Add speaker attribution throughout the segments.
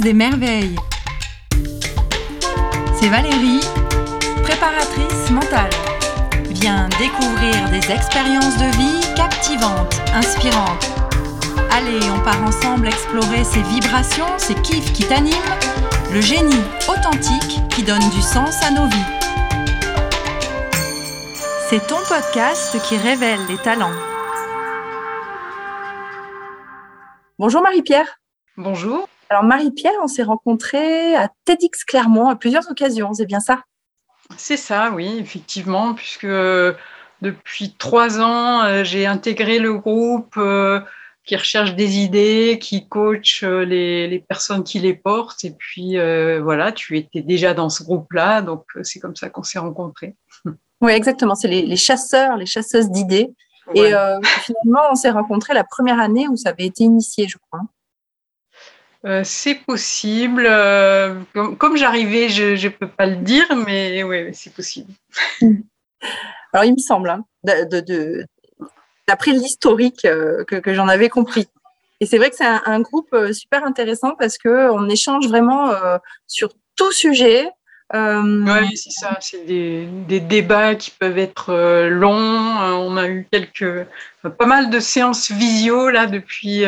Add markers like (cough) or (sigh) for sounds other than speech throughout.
Speaker 1: des merveilles. C'est Valérie, préparatrice mentale. Viens découvrir des expériences de vie captivantes, inspirantes. Allez, on part ensemble explorer ces vibrations, ces kiffs qui t'animent, le génie authentique qui donne du sens à nos vies. C'est ton podcast qui révèle les talents.
Speaker 2: Bonjour Marie-Pierre.
Speaker 3: Bonjour.
Speaker 2: Alors Marie-Pierre, on s'est rencontrés à TEDx Clermont à plusieurs occasions, c'est bien ça?
Speaker 3: C'est ça, oui, effectivement, puisque euh, depuis trois ans, euh, j'ai intégré le groupe euh, qui recherche des idées, qui coach les, les, personnes qui les portent. Et puis voilà, tu étais déjà dans ce groupe-là, donc c'est comme ça qu'on s'est rencontrés. (laughs)
Speaker 2: Oui, exactement, c'est les, les, chasseurs, les chasseuses d'idées. Et finalement, on s'est rencontrés la première année où ça avait été initié, je crois.
Speaker 3: Euh, c'est possible. Euh, comme, j'arrivais, je ne peux pas le dire, mais oui, c'est possible. (laughs)
Speaker 2: Alors, il me semble, hein, d'après l'historique euh, que, j'en avais compris. Et c'est vrai que c'est un, groupe super intéressant parce qu'on échange vraiment sur tout sujet.
Speaker 3: oui, c'est ça. C'est des, des, débats qui peuvent être longs. on a eu quelques, pas mal de séances visio là depuis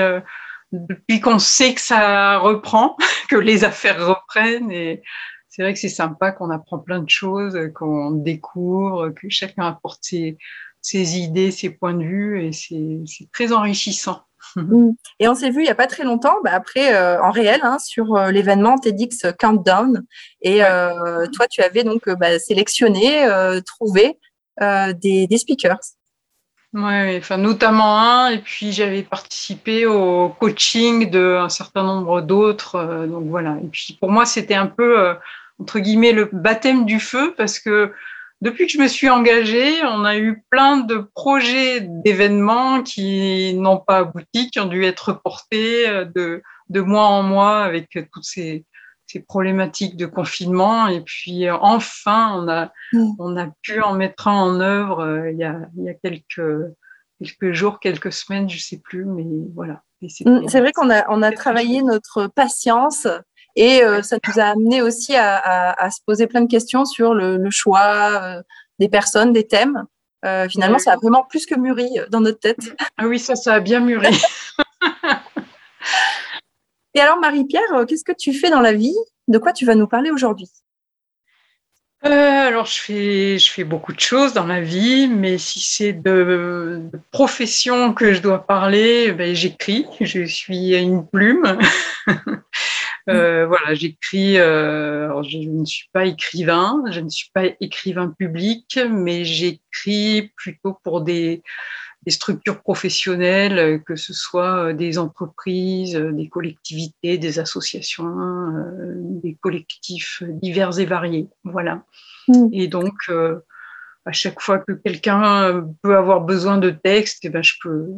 Speaker 3: depuis qu'on sait que ça reprend, (laughs) que les affaires reprennent. Et c'est vrai que c'est sympa qu'on apprend plein de choses, qu'on découvre, que chacun apporte ses, ses, idées, ses points de vue, et c'est très enrichissant. (laughs)
Speaker 2: Mm. Et on s'est vu il n'y a pas très longtemps, bah après euh, en réel, hein, sur euh, l'événement TEDx Countdown. Et euh, toi, tu avais donc bah, sélectionné, trouvé des, des speakers.
Speaker 3: Oui, enfin, notamment un, et puis j'avais participé au coaching d'un certain nombre d'autres. Euh, donc voilà. Et puis pour moi, c'était un peu, euh, entre guillemets, le baptême du feu, parce que depuis que je me suis engagée, on a eu plein de projets, d'événements qui n'ont pas abouti, qui ont dû être reportés euh, de, de mois en mois avec toutes ces, ces problématiques de confinement. Et puis euh, enfin, on a, mm. on a pu en mettre en œuvre euh, il, y a, il y a quelques, quelques jours, quelques semaines, je sais plus, mais voilà.
Speaker 2: Mm, c'est vrai qu'on a, on a travaillé notre patience et euh, ça nous a amené aussi à, à, se poser plein de questions sur le, le choix des personnes, des thèmes. finalement, ça a vraiment plus que mûri dans notre tête.
Speaker 3: Ah oui, ça, ça a bien mûri. (laughs)
Speaker 2: Et alors, Marie-Pierre, euh, qu'est-ce que tu fais dans la vie? De quoi tu vas nous parler aujourd'hui?
Speaker 3: Euh, alors, je fais, je fais beaucoup de choses dans la vie, mais si c'est de, profession que je dois parler, ben, j'écris. Je suis une plume. (laughs) euh, voilà, j'écris. Je ne suis pas écrivain, je ne suis pas écrivain public, mais j'écris plutôt pour des, des structures professionnelles, euh, que ce soit euh, des entreprises, euh, des collectivités, des associations, des collectifs divers et variés. Voilà. Mm. Et donc, à chaque fois que quelqu'un peut avoir besoin de texte, eh ben, je peux,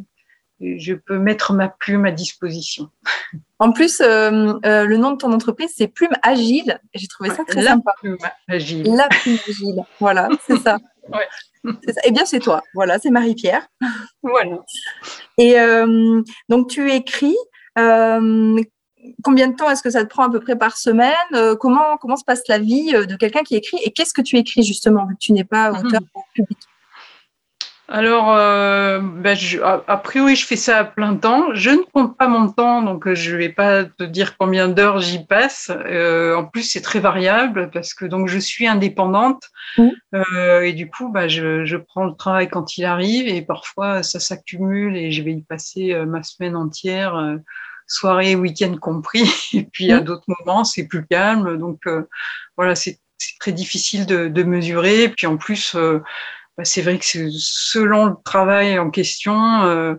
Speaker 3: je peux mettre ma plume à disposition. (laughs)
Speaker 2: En plus, le nom de ton entreprise, c'est Plume Agile. J'ai trouvé ça très
Speaker 3: la
Speaker 2: sympa.
Speaker 3: Plume agile.
Speaker 2: La Plume Agile. Voilà, c'est ça. (laughs) ouais. Eh bien, c'est toi. Voilà, c'est Marie-Pierre.
Speaker 3: Voilà.
Speaker 2: Et euh, donc, tu écris. Euh, combien de temps est-ce que ça te prend à peu près par semaine? Euh, comment, comment se passe la vie de quelqu'un qui écrit? Et qu'est-ce que tu écris justement, vu que tu n'es pas auteur mmh. (clears throat) public?
Speaker 3: Alors, euh, ben je, a, priori, je fais ça à plein temps. Je ne compte pas mon temps, donc euh, je ne vais pas te dire combien d'heures j'y passe. Euh, en plus, c'est très variable parce que donc je suis indépendante mmh. euh, et du coup, bah, je, je, prends le travail quand il arrive et parfois ça s'accumule et je vais y passer euh, ma semaine entière, euh, soirée, week-end compris. (laughs) Et puis à mmh. d'autres moments, c'est plus calme. Donc voilà, c'est très difficile de, de, mesurer. Et puis en plus bah, c'est vrai que selon le travail en question, euh,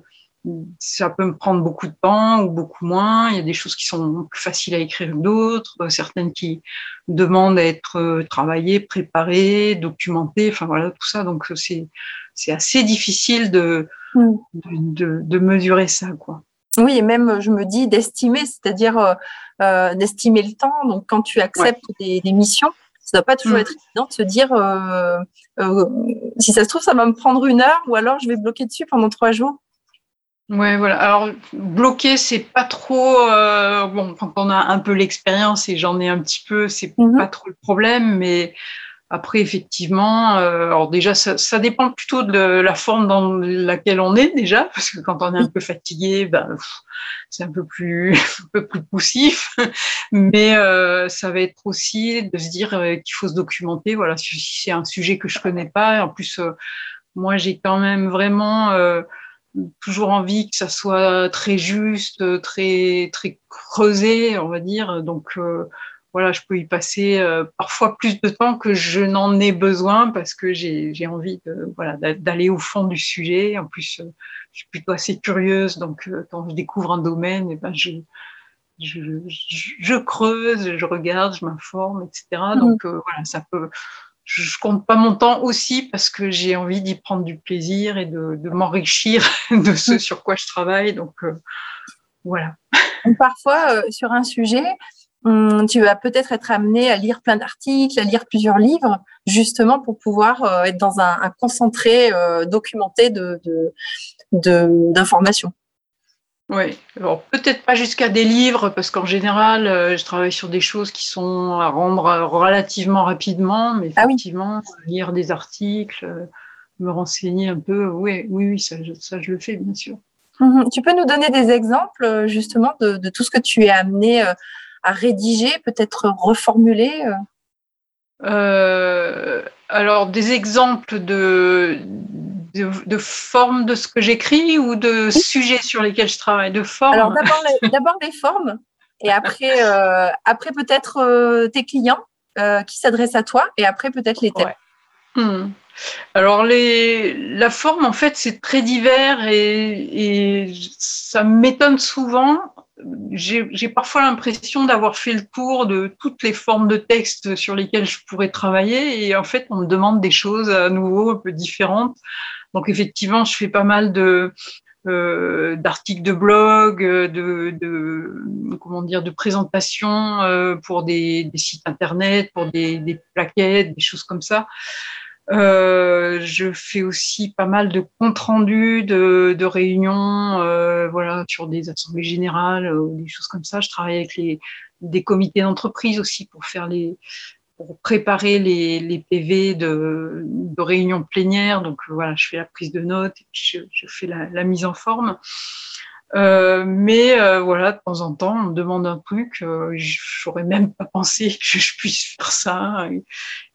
Speaker 3: ça peut me prendre beaucoup de temps ou beaucoup moins. Il y a des choses qui sont plus faciles à écrire que d'autres, euh, certaines qui demandent à être euh, travaillées, préparées, documentées, enfin voilà, tout ça. Donc c'est, c'est assez difficile de, mm. de, de, mesurer ça, quoi.
Speaker 2: Oui, et même, je me dis, d'estimer, c'est-à-dire euh, d'estimer le temps. Donc, quand tu acceptes des, des missions, ça ne doit pas toujours mm. être évident de se dire euh, euh, si ça se trouve, ça va me prendre une heure ou alors je vais bloquer dessus pendant trois jours.
Speaker 3: Ouais, voilà. Alors, bloquer, c'est pas trop. Euh, bon, quand on a un peu l'expérience et j'en ai un petit peu, c'est
Speaker 2: Mhm.
Speaker 3: pas trop le problème. Mais après, effectivement, euh, alors déjà, ça, ça dépend plutôt de la forme dans laquelle on est déjà, parce que quand on est un peu fatigué, ben, c'est un peu plus, (laughs) un peu plus poussif. Mais euh, ça va être aussi de se dire euh, qu'il faut se documenter. Voilà, si c'est un sujet que je connais pas, en plus, euh, moi, j'ai quand même vraiment euh, toujours envie que ça soit très juste, très très creusé, on va dire. Donc euh, voilà, je peux y passer euh, parfois plus de temps que je n'en ai besoin parce que j'ai j'ai envie de voilà d'a- d'aller au fond du sujet. En plus, euh, je suis plutôt assez curieuse, donc euh, quand je découvre un domaine, et ben je je, je, je creuse, je regarde, je m'informe, etc.
Speaker 2: Mhm.
Speaker 3: Donc euh, voilà, ça peut. Je, compte pas mon temps aussi parce que j'ai envie d'y prendre du plaisir et de, de m'enrichir (laughs) de ce sur quoi je travaille. Donc euh, voilà.
Speaker 2: Parfois, euh, sur un sujet, tu vas peut-être être amené à lire plein d'articles, à lire plusieurs livres, justement pour pouvoir euh, être dans un, un concentré euh, documenté de, d'informations.
Speaker 3: Oui, alors peut-être pas jusqu'à des livres, parce qu'en général, euh, je travaille sur des choses qui sont à rendre relativement rapidement, mais
Speaker 2: Ah oui.
Speaker 3: effectivement, lire des articles, me renseigner un peu, oui, oui, oui, ça, je- ça je le fais, bien sûr.
Speaker 2: Mhm. Tu peux nous donner des exemples justement de, de tout ce que tu es amené à rédiger, peut-être reformuler euh
Speaker 3: Euh, alors, des exemples de, de, de formes de ce que j'écris ou de sujets sur lesquels je travaille, de formes
Speaker 2: Alors d'abord les, d'abord les formes et après, (laughs) euh, après peut-être euh, tes clients qui s'adressent à toi et après peut-être les thèmes.
Speaker 3: Ouais. Hmm. Alors les, la forme en fait c'est très divers et, et ça m'étonne souvent. J'ai parfois l'impression d'avoir fait le tour de toutes les formes de texte sur lesquelles je pourrais travailler et en fait on me demande des choses à nouveau un peu différentes. Donc effectivement je fais pas mal euh, d'articles de blog, de, comment dire, de présentations euh, pour des, sites internet, pour des plaquettes, des choses comme ça. Euh, je fais aussi pas mal de comptes rendus de, de réunions, euh, voilà, sur des assemblées générales ou des choses comme ça. Je travaille avec les, des comités d'entreprise aussi pour faire les, pour préparer les, les PV de, de réunions plénières. Donc voilà, je fais la prise de notes je, je fais la, la, mise en forme. Euh, mais euh, voilà, de temps en temps, on me demande un truc, euh, j'aurais même pas pensé que je puisse faire ça.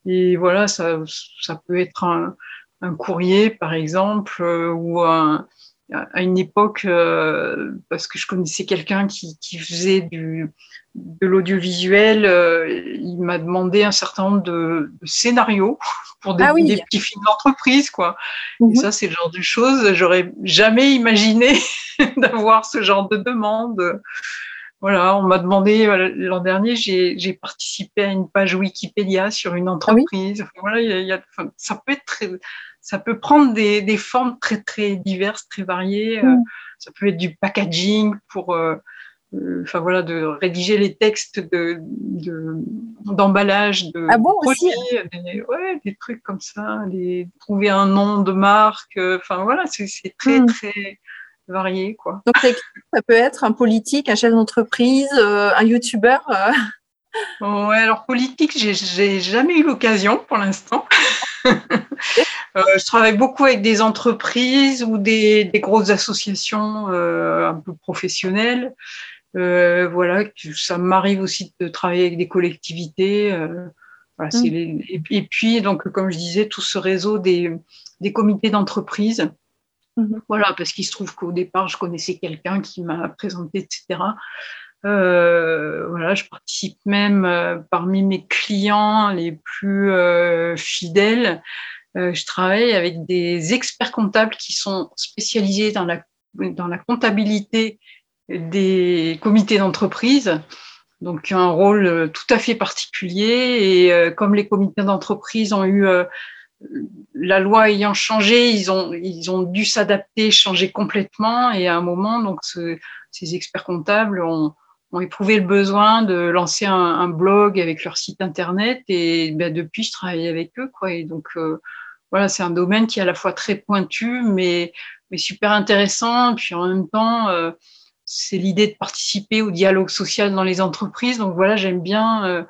Speaker 3: Et voilà, ça, ça peut être un, un courrier, par exemple, euh, ou un, à une époque, euh, parce que je connaissais quelqu'un qui, qui, faisait du, de l'audiovisuel, euh, il m'a demandé un certain nombre de, de scénarios (laughs) pour des,
Speaker 2: ah oui.
Speaker 3: des, petits films d'entreprise, quoi. Mm -hmm. Et ça, c'est le genre de choses, j'aurais jamais imaginé (laughs) d'avoir ce genre de demande. Voilà, on m'a demandé l'an dernier, j'ai participé à une page Wikipédia sur une entreprise. Ah oui? voilà, y a, y a, ça peut être très, ça peut prendre des, des, formes très très diverses, très variées. Mm. ça peut être du packaging pour, euh, enfin voilà, de rédiger les textes de d'emballage de, de,
Speaker 2: ah bon,
Speaker 3: produits,
Speaker 2: aussi
Speaker 3: des, ouais, des trucs comme ça, des, trouver un nom de marque. Enfin voilà, c'est très mm. très varié quoi.
Speaker 2: Donc ça peut être un politique, un chef d'entreprise, euh, un youtubeur. Euh...
Speaker 3: Ouais, alors politique, j'ai jamais eu l'occasion pour l'instant. (laughs) euh, je travaille beaucoup avec des entreprises ou des, des grosses associations euh, un peu professionnelles. Voilà, ça m'arrive aussi de travailler avec des collectivités. Voilà, mmh. les, et, et, puis, donc, comme je disais, tout ce réseau des, des comités d'entreprise. Mmh. Voilà, parce qu'il se trouve qu'au départ, je connaissais quelqu'un qui m'a présenté, etc. Euh, voilà, je participe même euh, parmi mes clients les plus euh, fidèles. Euh, je travaille avec des experts comptables qui sont spécialisés dans la, dans la comptabilité des comités d'entreprise, donc un rôle tout à fait particulier. Et comme les comités d'entreprise ont eu la loi ayant changé, ils ont, ils ont dû s'adapter, changer complètement. Et à un moment, donc ce, ces experts comptables ont, ont éprouvé le besoin de lancer un, un, blog avec leur site internet. Et ben, depuis, je travaille avec eux. Quoi. Et donc, euh, voilà, c'est un domaine qui est à la fois très pointu, mais, mais super intéressant. Puis en même temps, c'est l'idée de participer au dialogue social dans les entreprises. Donc voilà, j'aime bien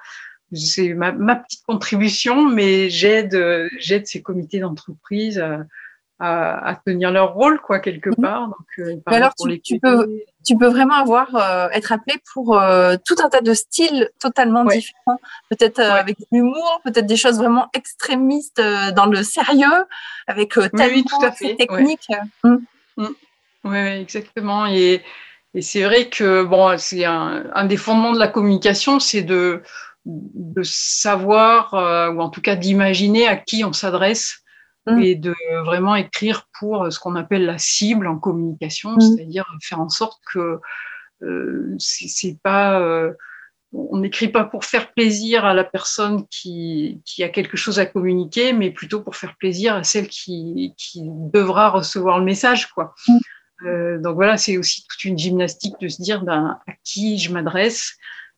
Speaker 3: c'est ma, petite contribution, mais j'aide, j'aide ces comités d'entreprise à, tenir leur rôle, quoi, quelque mhm. part. Donc,
Speaker 2: euh, alors, tu, peux, tu peux vraiment avoir, euh, être appelé pour euh, tout un tas de styles totalement différents. Peut-être avec de l'humour, peut-être des choses vraiment extrémistes dans le sérieux, avec oui, tout à fait. techniques.
Speaker 3: Mm. Mm. Oui, exactement. Et, et c'est vrai que bon, c'est un, un, des fondements de la communication, c'est de, de savoir, ou en tout cas d'imaginer à qui on s'adresse Mm. et de vraiment écrire pour ce qu'on appelle la cible en communication, mm. c'est-à-dire faire en sorte que euh, c'est pas euh, on n'écrit pas pour faire plaisir à la personne qui, qui, a quelque chose à communiquer, mais plutôt pour faire plaisir à celle qui, qui devra recevoir le message. Quoi. Mm. Euh, donc voilà, c'est aussi toute une gymnastique de se dire ben, à qui je m'adresse,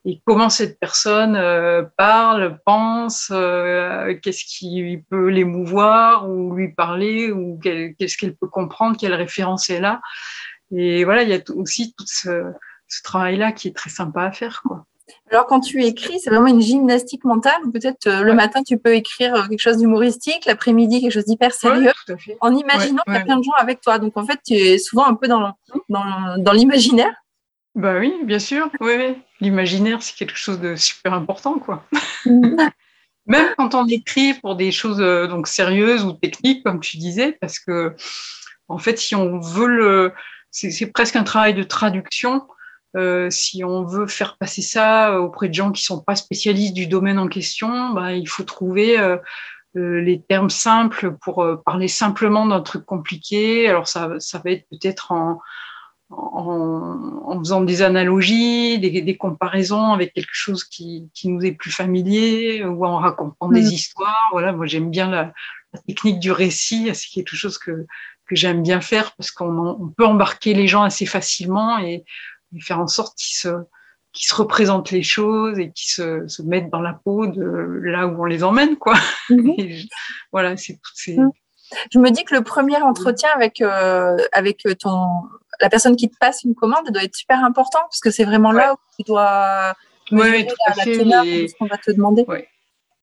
Speaker 3: et comment cette personne euh, parle, pense, euh, qu'est-ce qui peut l'émouvoir ou lui parler ou qu'est-ce qu'elle peut comprendre, quelle référence est là. Et voilà, il y a aussi tout ce, travail-là qui est très sympa à faire. Quoi.
Speaker 2: Alors, quand tu écris, c'est vraiment une gymnastique mentale peut-être euh, le matin, tu peux écrire quelque chose d'humoristique, l'après-midi, quelque chose d'hyper sérieux, en imaginant qu'il y a plein de gens avec toi. Donc, en fait, tu es souvent un peu dans, dans, dans l'imaginaire.
Speaker 3: Bah oui, bien sûr. Oui, oui. L'imaginaire, c'est quelque chose de super important, quoi. (laughs) Même quand on écrit pour des choses euh, donc sérieuses ou techniques, comme tu disais, parce que en fait, si on veut le, c'est presque un travail de traduction. Euh, si on veut faire passer ça auprès de gens qui sont pas spécialistes du domaine en question, bah, il faut trouver euh, les termes simples pour parler simplement d'un truc compliqué. Alors ça, ça va être peut-être en, en, en, faisant des analogies, des, des, comparaisons avec quelque chose qui, qui, nous est plus familier ou en racontant des mm. histoires. Voilà, moi j'aime bien la, la, technique du récit, c'est quelque chose que, que j'aime bien faire parce qu'on on peut embarquer les gens assez facilement et, et faire en sorte qu'ils se, se représentent les choses et qu'ils se, se, mettent dans la peau de là où on les emmène, quoi. Mm-hmm. (laughs) voilà, c'est toutes ces. Mm.
Speaker 2: Je me dis que le premier entretien avec, euh, avec ton, la personne qui te passe une commande doit être super important parce que c'est vraiment là où tu dois
Speaker 3: mesurer la, la teneur de
Speaker 2: ce qu'on va te demander.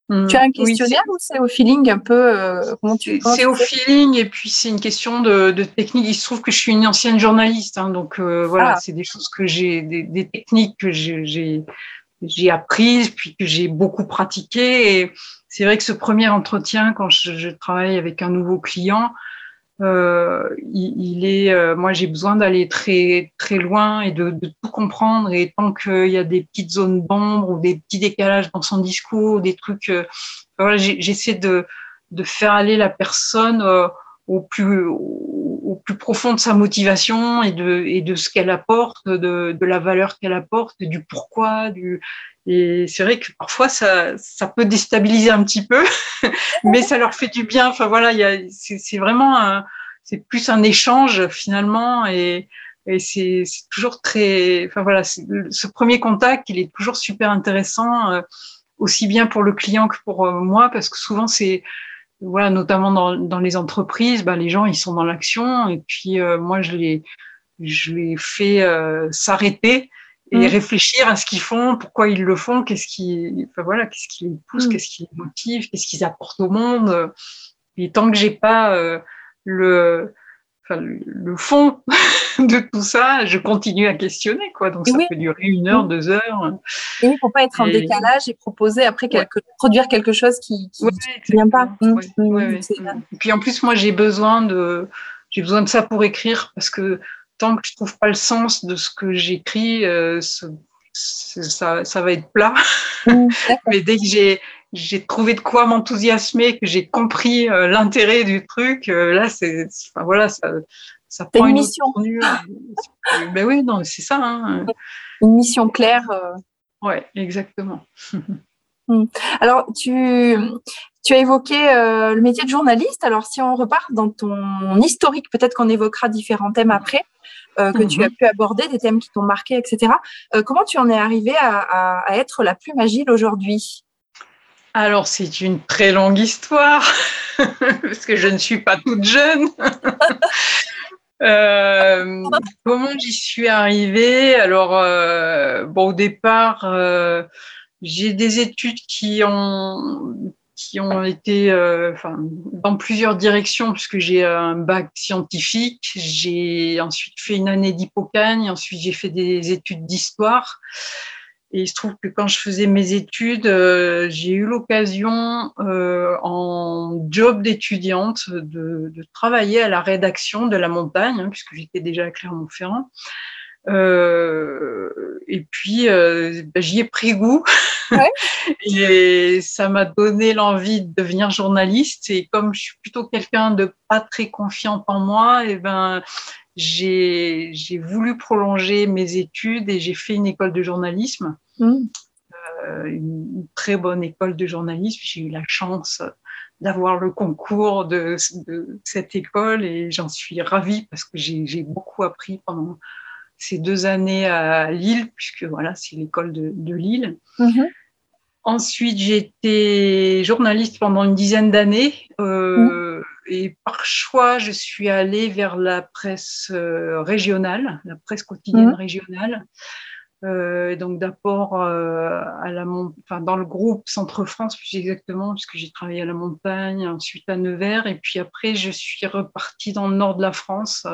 Speaker 2: Mmh. Tu as un questionnaire ou c'est au feeling un peu euh, comment tu
Speaker 3: C'est au feeling et puis c'est une question de, de, technique. Il se trouve que je suis une ancienne journaliste, hein, donc euh, voilà, ah. c'est des choses que j'ai, des, des, techniques que j'ai j'ai apprises puis que j'ai beaucoup pratiquées. Et c'est vrai que ce premier entretien, quand je, je travaille avec un nouveau client, euh, il, est, euh, moi j'ai besoin d'aller très très loin et de, de tout comprendre. Et tant qu'il y a des petites zones d'ombre ou des petits décalages dans son discours, des trucs, euh, voilà, j'essaie de, de faire aller la personne euh, au plus au, plus profond de sa motivation et de et de ce qu'elle apporte, de, de la valeur qu'elle apporte, du pourquoi, du et c'est vrai que parfois ça, ça peut déstabiliser un petit peu, (laughs) mais ça leur fait du bien. Enfin voilà, c'est vraiment c'est plus un échange finalement et, et c'est toujours très. Enfin voilà, ce premier contact, il est toujours super intéressant, euh, aussi bien pour le client que pour euh, moi, parce que souvent c'est voilà, notamment dans, dans les entreprises, bah, les gens ils sont dans l'action et puis euh, moi je les je les fais s'arrêter et mm. réfléchir à ce qu'ils font, pourquoi ils le font, qu'est-ce qui, enfin voilà, qu'est-ce qui les pousse, mm. qu'est-ce qui les motive, qu'est-ce qu'ils apportent au monde. Et tant que j'ai pas euh, le, enfin, le, fond (laughs) de tout ça, je continue à questionner, quoi. Donc ça peut durer une heure, mm. deux heures.
Speaker 2: Et il faut pas être en décalage et proposer après quelque, produire quelque chose qui, qui, vient pas.
Speaker 3: et puis en plus, moi, j'ai besoin de, j'ai besoin de ça pour écrire parce que tant que je trouve pas le sens de ce que j'écris, euh, ça, ça, va être plat. Mmh, (laughs) Mais dès que j'ai j'ai trouvé de quoi m'enthousiasmer, que j'ai compris euh, l'intérêt du truc, euh, là, c'est, enfin, voilà, ça, ça prend une, mission. (laughs) ben oui, non, c'est ça. Hein.
Speaker 2: Une mission claire.
Speaker 3: Ouais, exactement. (laughs)
Speaker 2: Mmh. Alors, tu, tu as évoqué le métier de journaliste. Alors, si on repart dans ton historique, peut-être qu'on évoquera différents thèmes après. Euh, que tu as mhm. pu aborder, des thèmes qui t'ont marqué, etc. Euh, comment tu en es arrivée à, être la plus agile aujourd'hui?
Speaker 3: Alors, c'est une très longue histoire, (laughs) parce que je ne suis pas toute jeune. (laughs) Euh, comment j'y suis arrivée? Alors, euh, bon, au départ, euh, j'ai des études qui ont qui ont été enfin, dans plusieurs directions, puisque j'ai un bac scientifique, j'ai ensuite fait une année d'hypocagne, ensuite j'ai fait des études d'histoire. Et il se trouve que quand je faisais mes études, euh, j'ai eu l'occasion euh, en job d'étudiante de, de, travailler à la rédaction de La Montagne, hein, puisque j'étais déjà à Clermont-Ferrand. Euh, et puis, euh, bah, j'y ai pris goût. Ouais. (laughs) et ça m'a donné l'envie de devenir journaliste. Et comme je suis plutôt quelqu'un de pas très confiante en moi, et eh ben, j'ai voulu prolonger mes études et j'ai fait une école de journalisme. Mm. Euh, une très bonne école de journalisme. J'ai eu la chance d'avoir le concours de, cette école et j'en suis ravie parce que j'ai beaucoup appris pendant ces deux années à Lille, puisque voilà, c'est l'école de, Lille. Mm-hmm. Ensuite, j'ai été journaliste pendant une dizaine d'années. Euh, mm. Et par choix, je suis allée vers la presse euh, régionale, la presse quotidienne mm. régionale. Euh, donc d'abord à la enfin, dans le groupe Centre France plus exactement puisque j'ai travaillé à la montagne, ensuite à Nevers et puis après je suis repartie dans le nord de la France.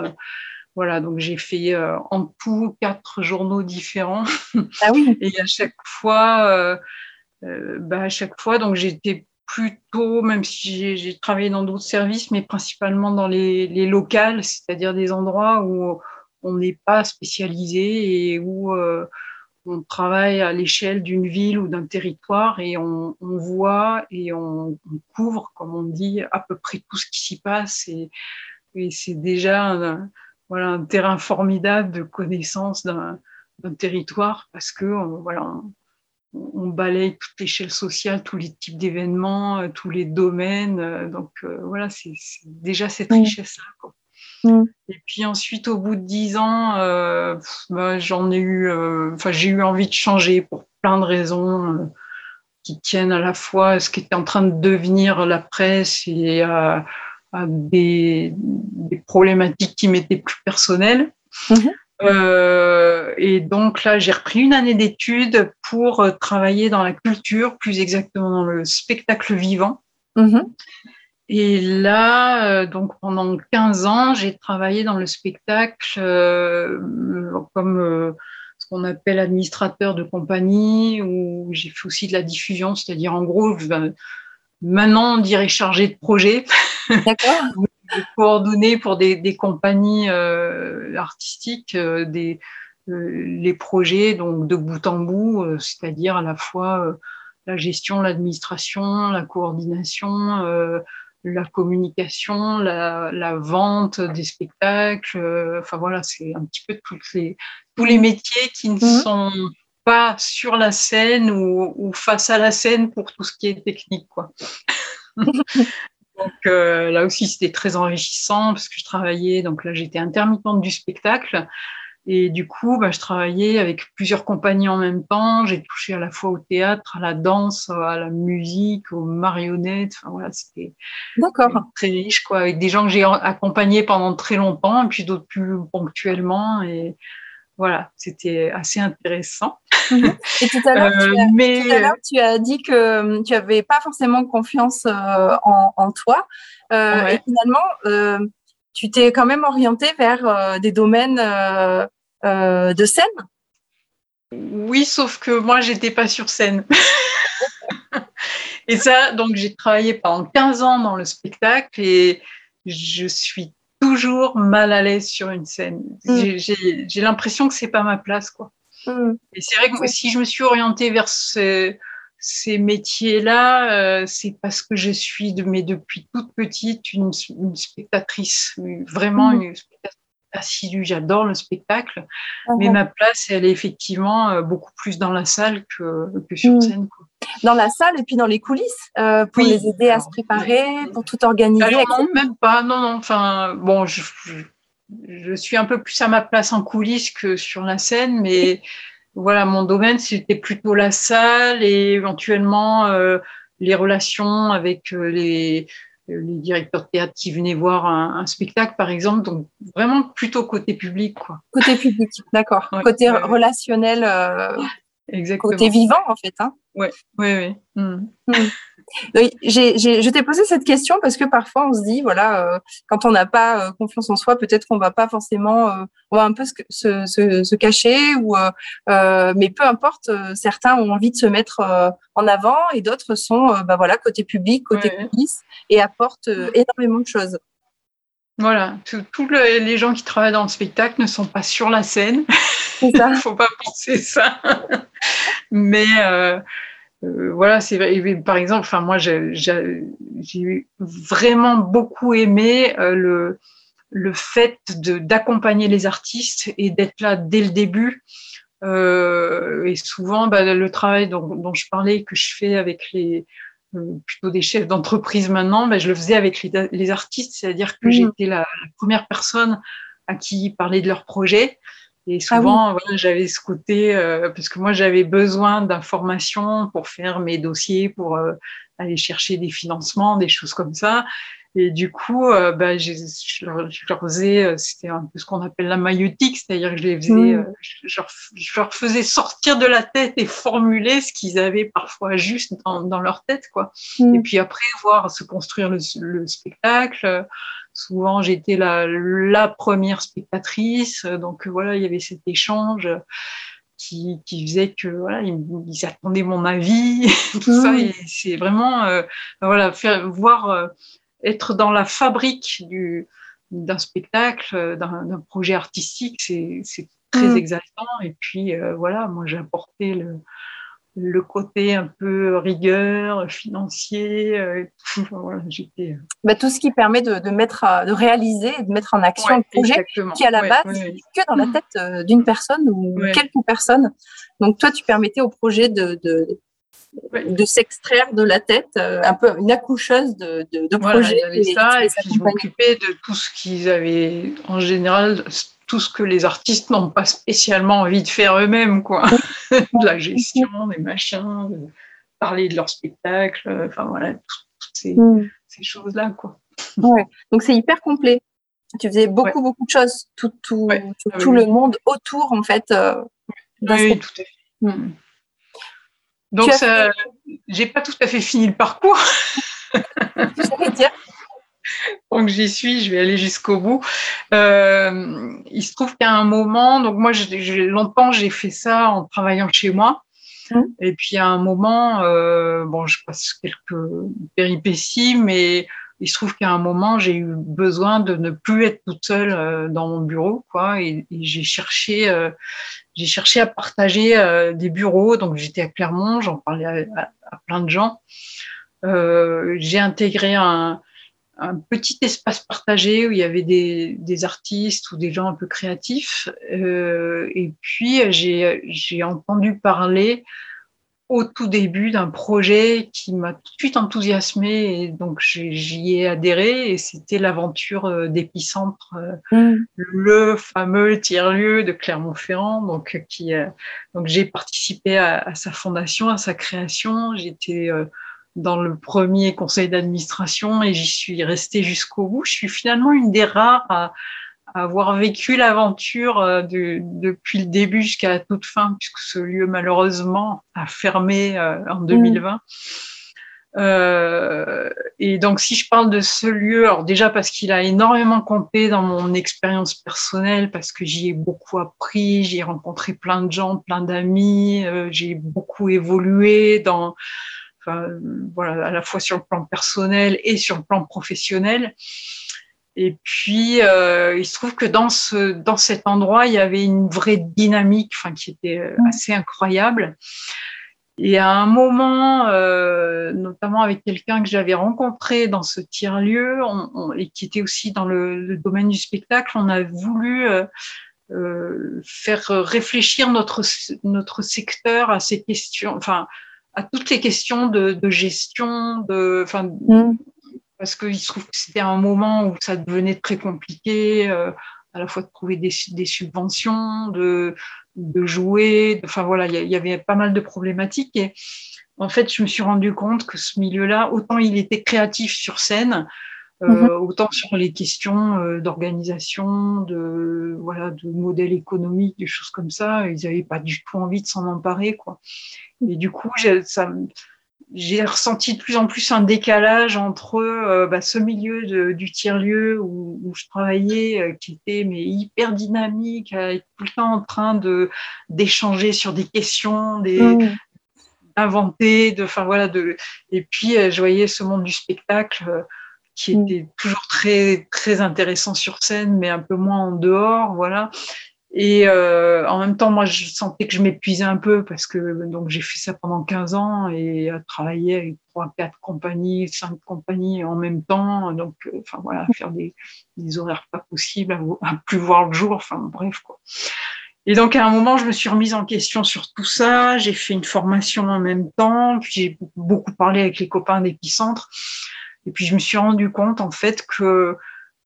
Speaker 3: Euh, voilà, donc j'ai fait euh, en tout quatre journaux différents.
Speaker 2: Ah oui. (laughs)
Speaker 3: et à chaque fois, bah, à chaque fois, donc j'étais plutôt, même si j'ai travaillé dans d'autres services, mais principalement dans les, les locales, c'est-à-dire des endroits où on n'est pas spécialisé et où euh, on travaille à l'échelle d'une ville ou d'un territoire et on, voit et on, couvre, comme on dit, à peu près tout ce qui s'y passe. Et, c'est déjà un, voilà, un terrain formidable de connaissance d'un territoire parce que voilà, on, balaye toute l'échelle sociale, tous les types d'événements, euh, tous les domaines. Euh, donc voilà, c'est déjà cette richesse-là. Mm. Et puis ensuite, au bout de dix ans, euh, bah, j'en ai eu, euh, enfin, j'ai eu envie de changer pour plein de raisons euh, qui tiennent à la fois à ce qui était en train de devenir la presse et à, des, problématiques qui m'étaient plus personnelles. Mm-hmm. et donc là, j'ai repris une année d'études pour travailler dans la culture, plus exactement dans le spectacle vivant. Mm-hmm. Et là, euh, donc pendant 15 ans, j'ai travaillé dans le spectacle euh, comme euh, ce qu'on appelle administrateur de compagnie, où j'ai fait aussi de la diffusion, c'est-à-dire en gros, maintenant on dirait chargé de projet. D'accord. (laughs) coordonner pour des, des compagnies artistiques des, les projets donc de bout en bout, c'est-à-dire à la fois la gestion, l'administration, la coordination la communication, la, vente des spectacles. Euh, enfin voilà, c'est un petit peu toutes les, tous les métiers qui ne mhm. sont pas sur la scène ou, face à la scène pour tout ce qui est technique. Quoi. (laughs) donc euh, là aussi, c'était très enrichissant parce que je travaillais, donc là j'étais intermittente du spectacle. Et du coup, bah, je travaillais avec plusieurs compagnies en même temps. J'ai touché à la fois au théâtre, à la danse, à la musique, aux marionnettes. Enfin, voilà, c'était très riche, quoi, avec des gens que j'ai accompagnés pendant très longtemps, et puis d'autres plus ponctuellement. Et voilà, c'était assez intéressant.
Speaker 2: Mhm. Et tout à l'heure, (laughs) tu, euh, tu, as dit que tu n'avais pas forcément confiance euh, en, toi. Euh, et finalement, tu t'es quand même orienté vers des domaines euh, de scène
Speaker 3: Oui, sauf que moi, j'étais pas sur scène. (laughs) et ça, donc j'ai travaillé pendant 15 ans dans le spectacle et je suis toujours mal à l'aise sur une scène. Mm. J'ai l'impression que c'est pas ma place, quoi. Mm. Et c'est vrai que si je me suis orientée vers ces métiers-là, euh, c'est parce que je suis, de, mais depuis toute petite, une, spectatrice, vraiment mm. une spectatrice assidue, j'adore le spectacle, mais ma place, elle est effectivement euh, beaucoup plus dans la salle que, que sur scène.
Speaker 2: Dans la salle et puis dans les coulisses, euh, pour les aider à se préparer, pour tout organiser.
Speaker 3: Alors, non, même pas, non, non, enfin, bon, je, je, suis un peu plus à ma place en coulisses que sur la scène, mais (laughs) voilà, mon domaine, c'était plutôt la salle et éventuellement euh, les relations avec les les directeurs de théâtre qui venaient voir un, spectacle, par exemple. Donc, vraiment plutôt côté public. Quoi.
Speaker 2: Côté public, d'accord. côté relationnel,
Speaker 3: Exactement.
Speaker 2: côté vivant, en fait. Hein.
Speaker 3: Oui, oui, oui. Hmm.
Speaker 2: Hmm. (laughs) je t'ai posé cette question parce que parfois on se dit, voilà, euh, quand on n'a pas euh, confiance en soi, peut-être qu'on va pas forcément, euh, on va un peu se, se, se cacher, ou, mais peu importe, certains ont envie de se mettre en avant et d'autres sont, bah voilà, côté public, côté police et apportent énormément de choses.
Speaker 3: Voilà, tous les gens qui travaillent dans le spectacle ne sont pas sur la scène. Il (laughs) ne faut pas penser ça. (laughs) Mais euh, voilà, c'est par exemple, enfin moi j'ai vraiment beaucoup aimé euh, le le fait d'accompagner les artistes et d'être là dès le début. Euh, et souvent, bah, le travail dont, dont, je parlais que je fais avec les plutôt des chefs d'entreprise maintenant, bah, je le faisais avec les, les artistes, c'est-à-dire que mmh. j'étais la, la, première personne à qui parler de leur projet. Et ah souvent, j'avais ce côté, euh, parce que moi, j'avais besoin d'informations pour faire mes dossiers, pour euh, aller chercher des financements, des choses comme ça. Et du coup, euh, bah, je, leur, faisais, c'était un peu ce qu'on appelle la maïotique, c'est-à-dire que je les faisais, mmh. je, leur, faisais sortir de la tête et formuler ce qu'ils avaient parfois juste dans, dans leur tête, quoi. Mmh. Et puis après, voir se construire le, le spectacle souvent j'étais la, la première spectatrice, donc voilà, il y avait cet échange qui, qui faisait que voilà, ils, attendaient mon avis, (laughs) tout ça, et c'est vraiment euh, voilà, faire voir euh, être dans la fabrique du d'un spectacle, d'un projet artistique, c'est très mmh. exaltant. Et puis euh, voilà, moi j'ai apporté le, le côté un peu rigueur financier. Euh, tout, voilà,
Speaker 2: euh, bah, tout ce qui permet de, de, mettre, de réaliser, de mettre en action un projet qui à la base n'est que dans la tête euh, d'une personne ou quelques personnes. Donc toi, tu permettais au projet de, de, de s'extraire de la tête, un peu une accoucheuse de, de, de projet.
Speaker 3: et, ça, et puis je m'occupais de tout ce qu'ils avaient en général tout ce que les artistes n'ont pas spécialement envie de faire eux-mêmes, quoi. (laughs) de la gestion, des machins, de parler de leur spectacle, enfin voilà, toutes mm. ces, choses-là, quoi.
Speaker 2: Ouais. Donc c'est hyper complet. Tu faisais beaucoup, beaucoup de choses, tout, tout, tout, le monde autour, en fait. Euh,
Speaker 3: oui, tout à fait. Mm. Donc, ça, j'ai pas tout à fait fini le parcours. (laughs)
Speaker 2: Je dire,
Speaker 3: donc j'y suis, je vais aller jusqu'au bout. Euh, il se trouve qu'à un moment, donc moi j'ai longtemps j'ai fait ça en travaillant chez moi. Mmh. Et puis à un moment, euh, bon, je passe quelques péripéties, mais il se trouve qu'à un moment, j'ai eu besoin de ne plus être toute seule euh, dans mon bureau, quoi. Et, j'ai cherché, euh, j'ai cherché à partager euh, des bureaux. Donc j'étais à Clermont, j'en parlais à, à, plein de gens. j'ai intégré un, un petit espace partagé où il y avait des, des artistes ou des gens un peu créatifs. Euh, et puis, j'ai entendu parler au tout début d'un projet qui m'a tout de suite enthousiasmé et donc j'y ai adhéré et c'était l'aventure euh, d'Épicentre, euh, mm. le fameux tiers-lieu de Clermont-Ferrand. Donc, qui, donc j'ai participé à, à, sa fondation, à sa création. J'étais dans le premier conseil d'administration et j'y suis restée jusqu'au bout. Je suis finalement une des rares à, avoir vécu l'aventure euh, depuis le début jusqu'à la toute fin, puisque ce lieu malheureusement a fermé euh, en 2020. Mmh. Euh, et donc, si je parle de ce lieu, alors déjà parce qu'il a énormément compté dans mon expérience personnelle, parce que j'y ai beaucoup appris, j'y ai rencontré plein de gens, plein d'amis, euh, j'ai beaucoup évolué dans voilà, à la fois sur le plan personnel et sur le plan professionnel. Et puis, euh, il se trouve que dans, ce, dans cet endroit, il y avait une vraie dynamique enfin, qui était euh, mmh. assez incroyable. Et à un moment, euh, notamment avec quelqu'un que j'avais rencontré dans ce tiers-lieu et qui était aussi dans le, le, domaine du spectacle, on a voulu euh, faire réfléchir notre, notre secteur à ces questions, enfin, à toutes les questions de, de gestion, de, enfin, mm. parce qu'il se trouve que c'était un moment où ça devenait très compliqué, euh, à la fois de trouver des, des subventions, de, de jouer, enfin voilà, il y, avait pas mal de problématiques et en fait, je me suis rendu compte que ce milieu-là, autant il était créatif sur scène, mhm. autant sur les questions d'organisation, de voilà, de modèle économique, des choses comme ça, ils n'avaient pas du tout envie de s'en emparer, quoi. Et du coup, j'ai ressenti de plus en plus un décalage entre euh, bah, ce milieu du tiers-lieu où, où, je travaillais, euh, qui était mais hyper dynamique, tout le temps en train de d'échanger sur des questions, des mmh. d'inventer, de, enfin voilà, de. Et puis euh, je voyais ce monde du spectacle qui était toujours très très intéressant sur scène, mais un peu moins en dehors, voilà. Et euh, en même temps, moi, je sentais que je m'épuisais un peu parce que donc j'ai fait ça pendant 15 ans et à travailler avec trois, quatre compagnies, cinq compagnies en même temps. Donc, euh, enfin voilà, faire des, des, horaires pas possibles, à, plus voir le jour. Enfin bref quoi. Et donc à un moment, je me suis remise en question sur tout ça. J'ai fait une formation en même temps. Puis j'ai beaucoup parlé avec les copains d'Épicentre. Et puis je me suis rendu compte en fait que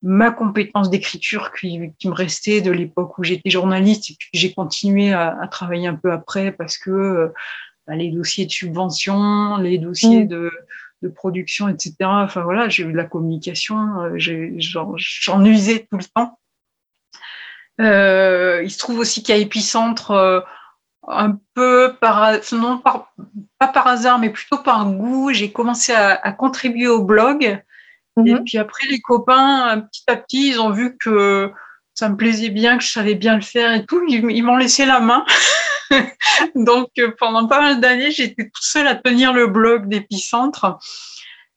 Speaker 3: ma compétence d'écriture qui, qui, me restait de l'époque où j'étais journaliste et puis j'ai continué à, à, travailler un peu après parce que euh, bah, les dossiers de subvention, les dossiers mm. de, de, production, etc. Enfin voilà, j'ai eu de la communication, euh, j'en usais tout le temps. Euh, il se trouve aussi qu'à Épicentre, euh, un peu par, non par, pas par hasard, mais plutôt par goût, j'ai commencé à, à, contribuer au blog et mhm. puis après, les copains, petit à petit, ils ont vu que ça me plaisait bien, que je savais bien le faire et tout. Ils, m'ont laissé la main. (laughs) Donc, euh, pendant pas mal d'années, j'étais toute seule à tenir le blog d'Épicentre.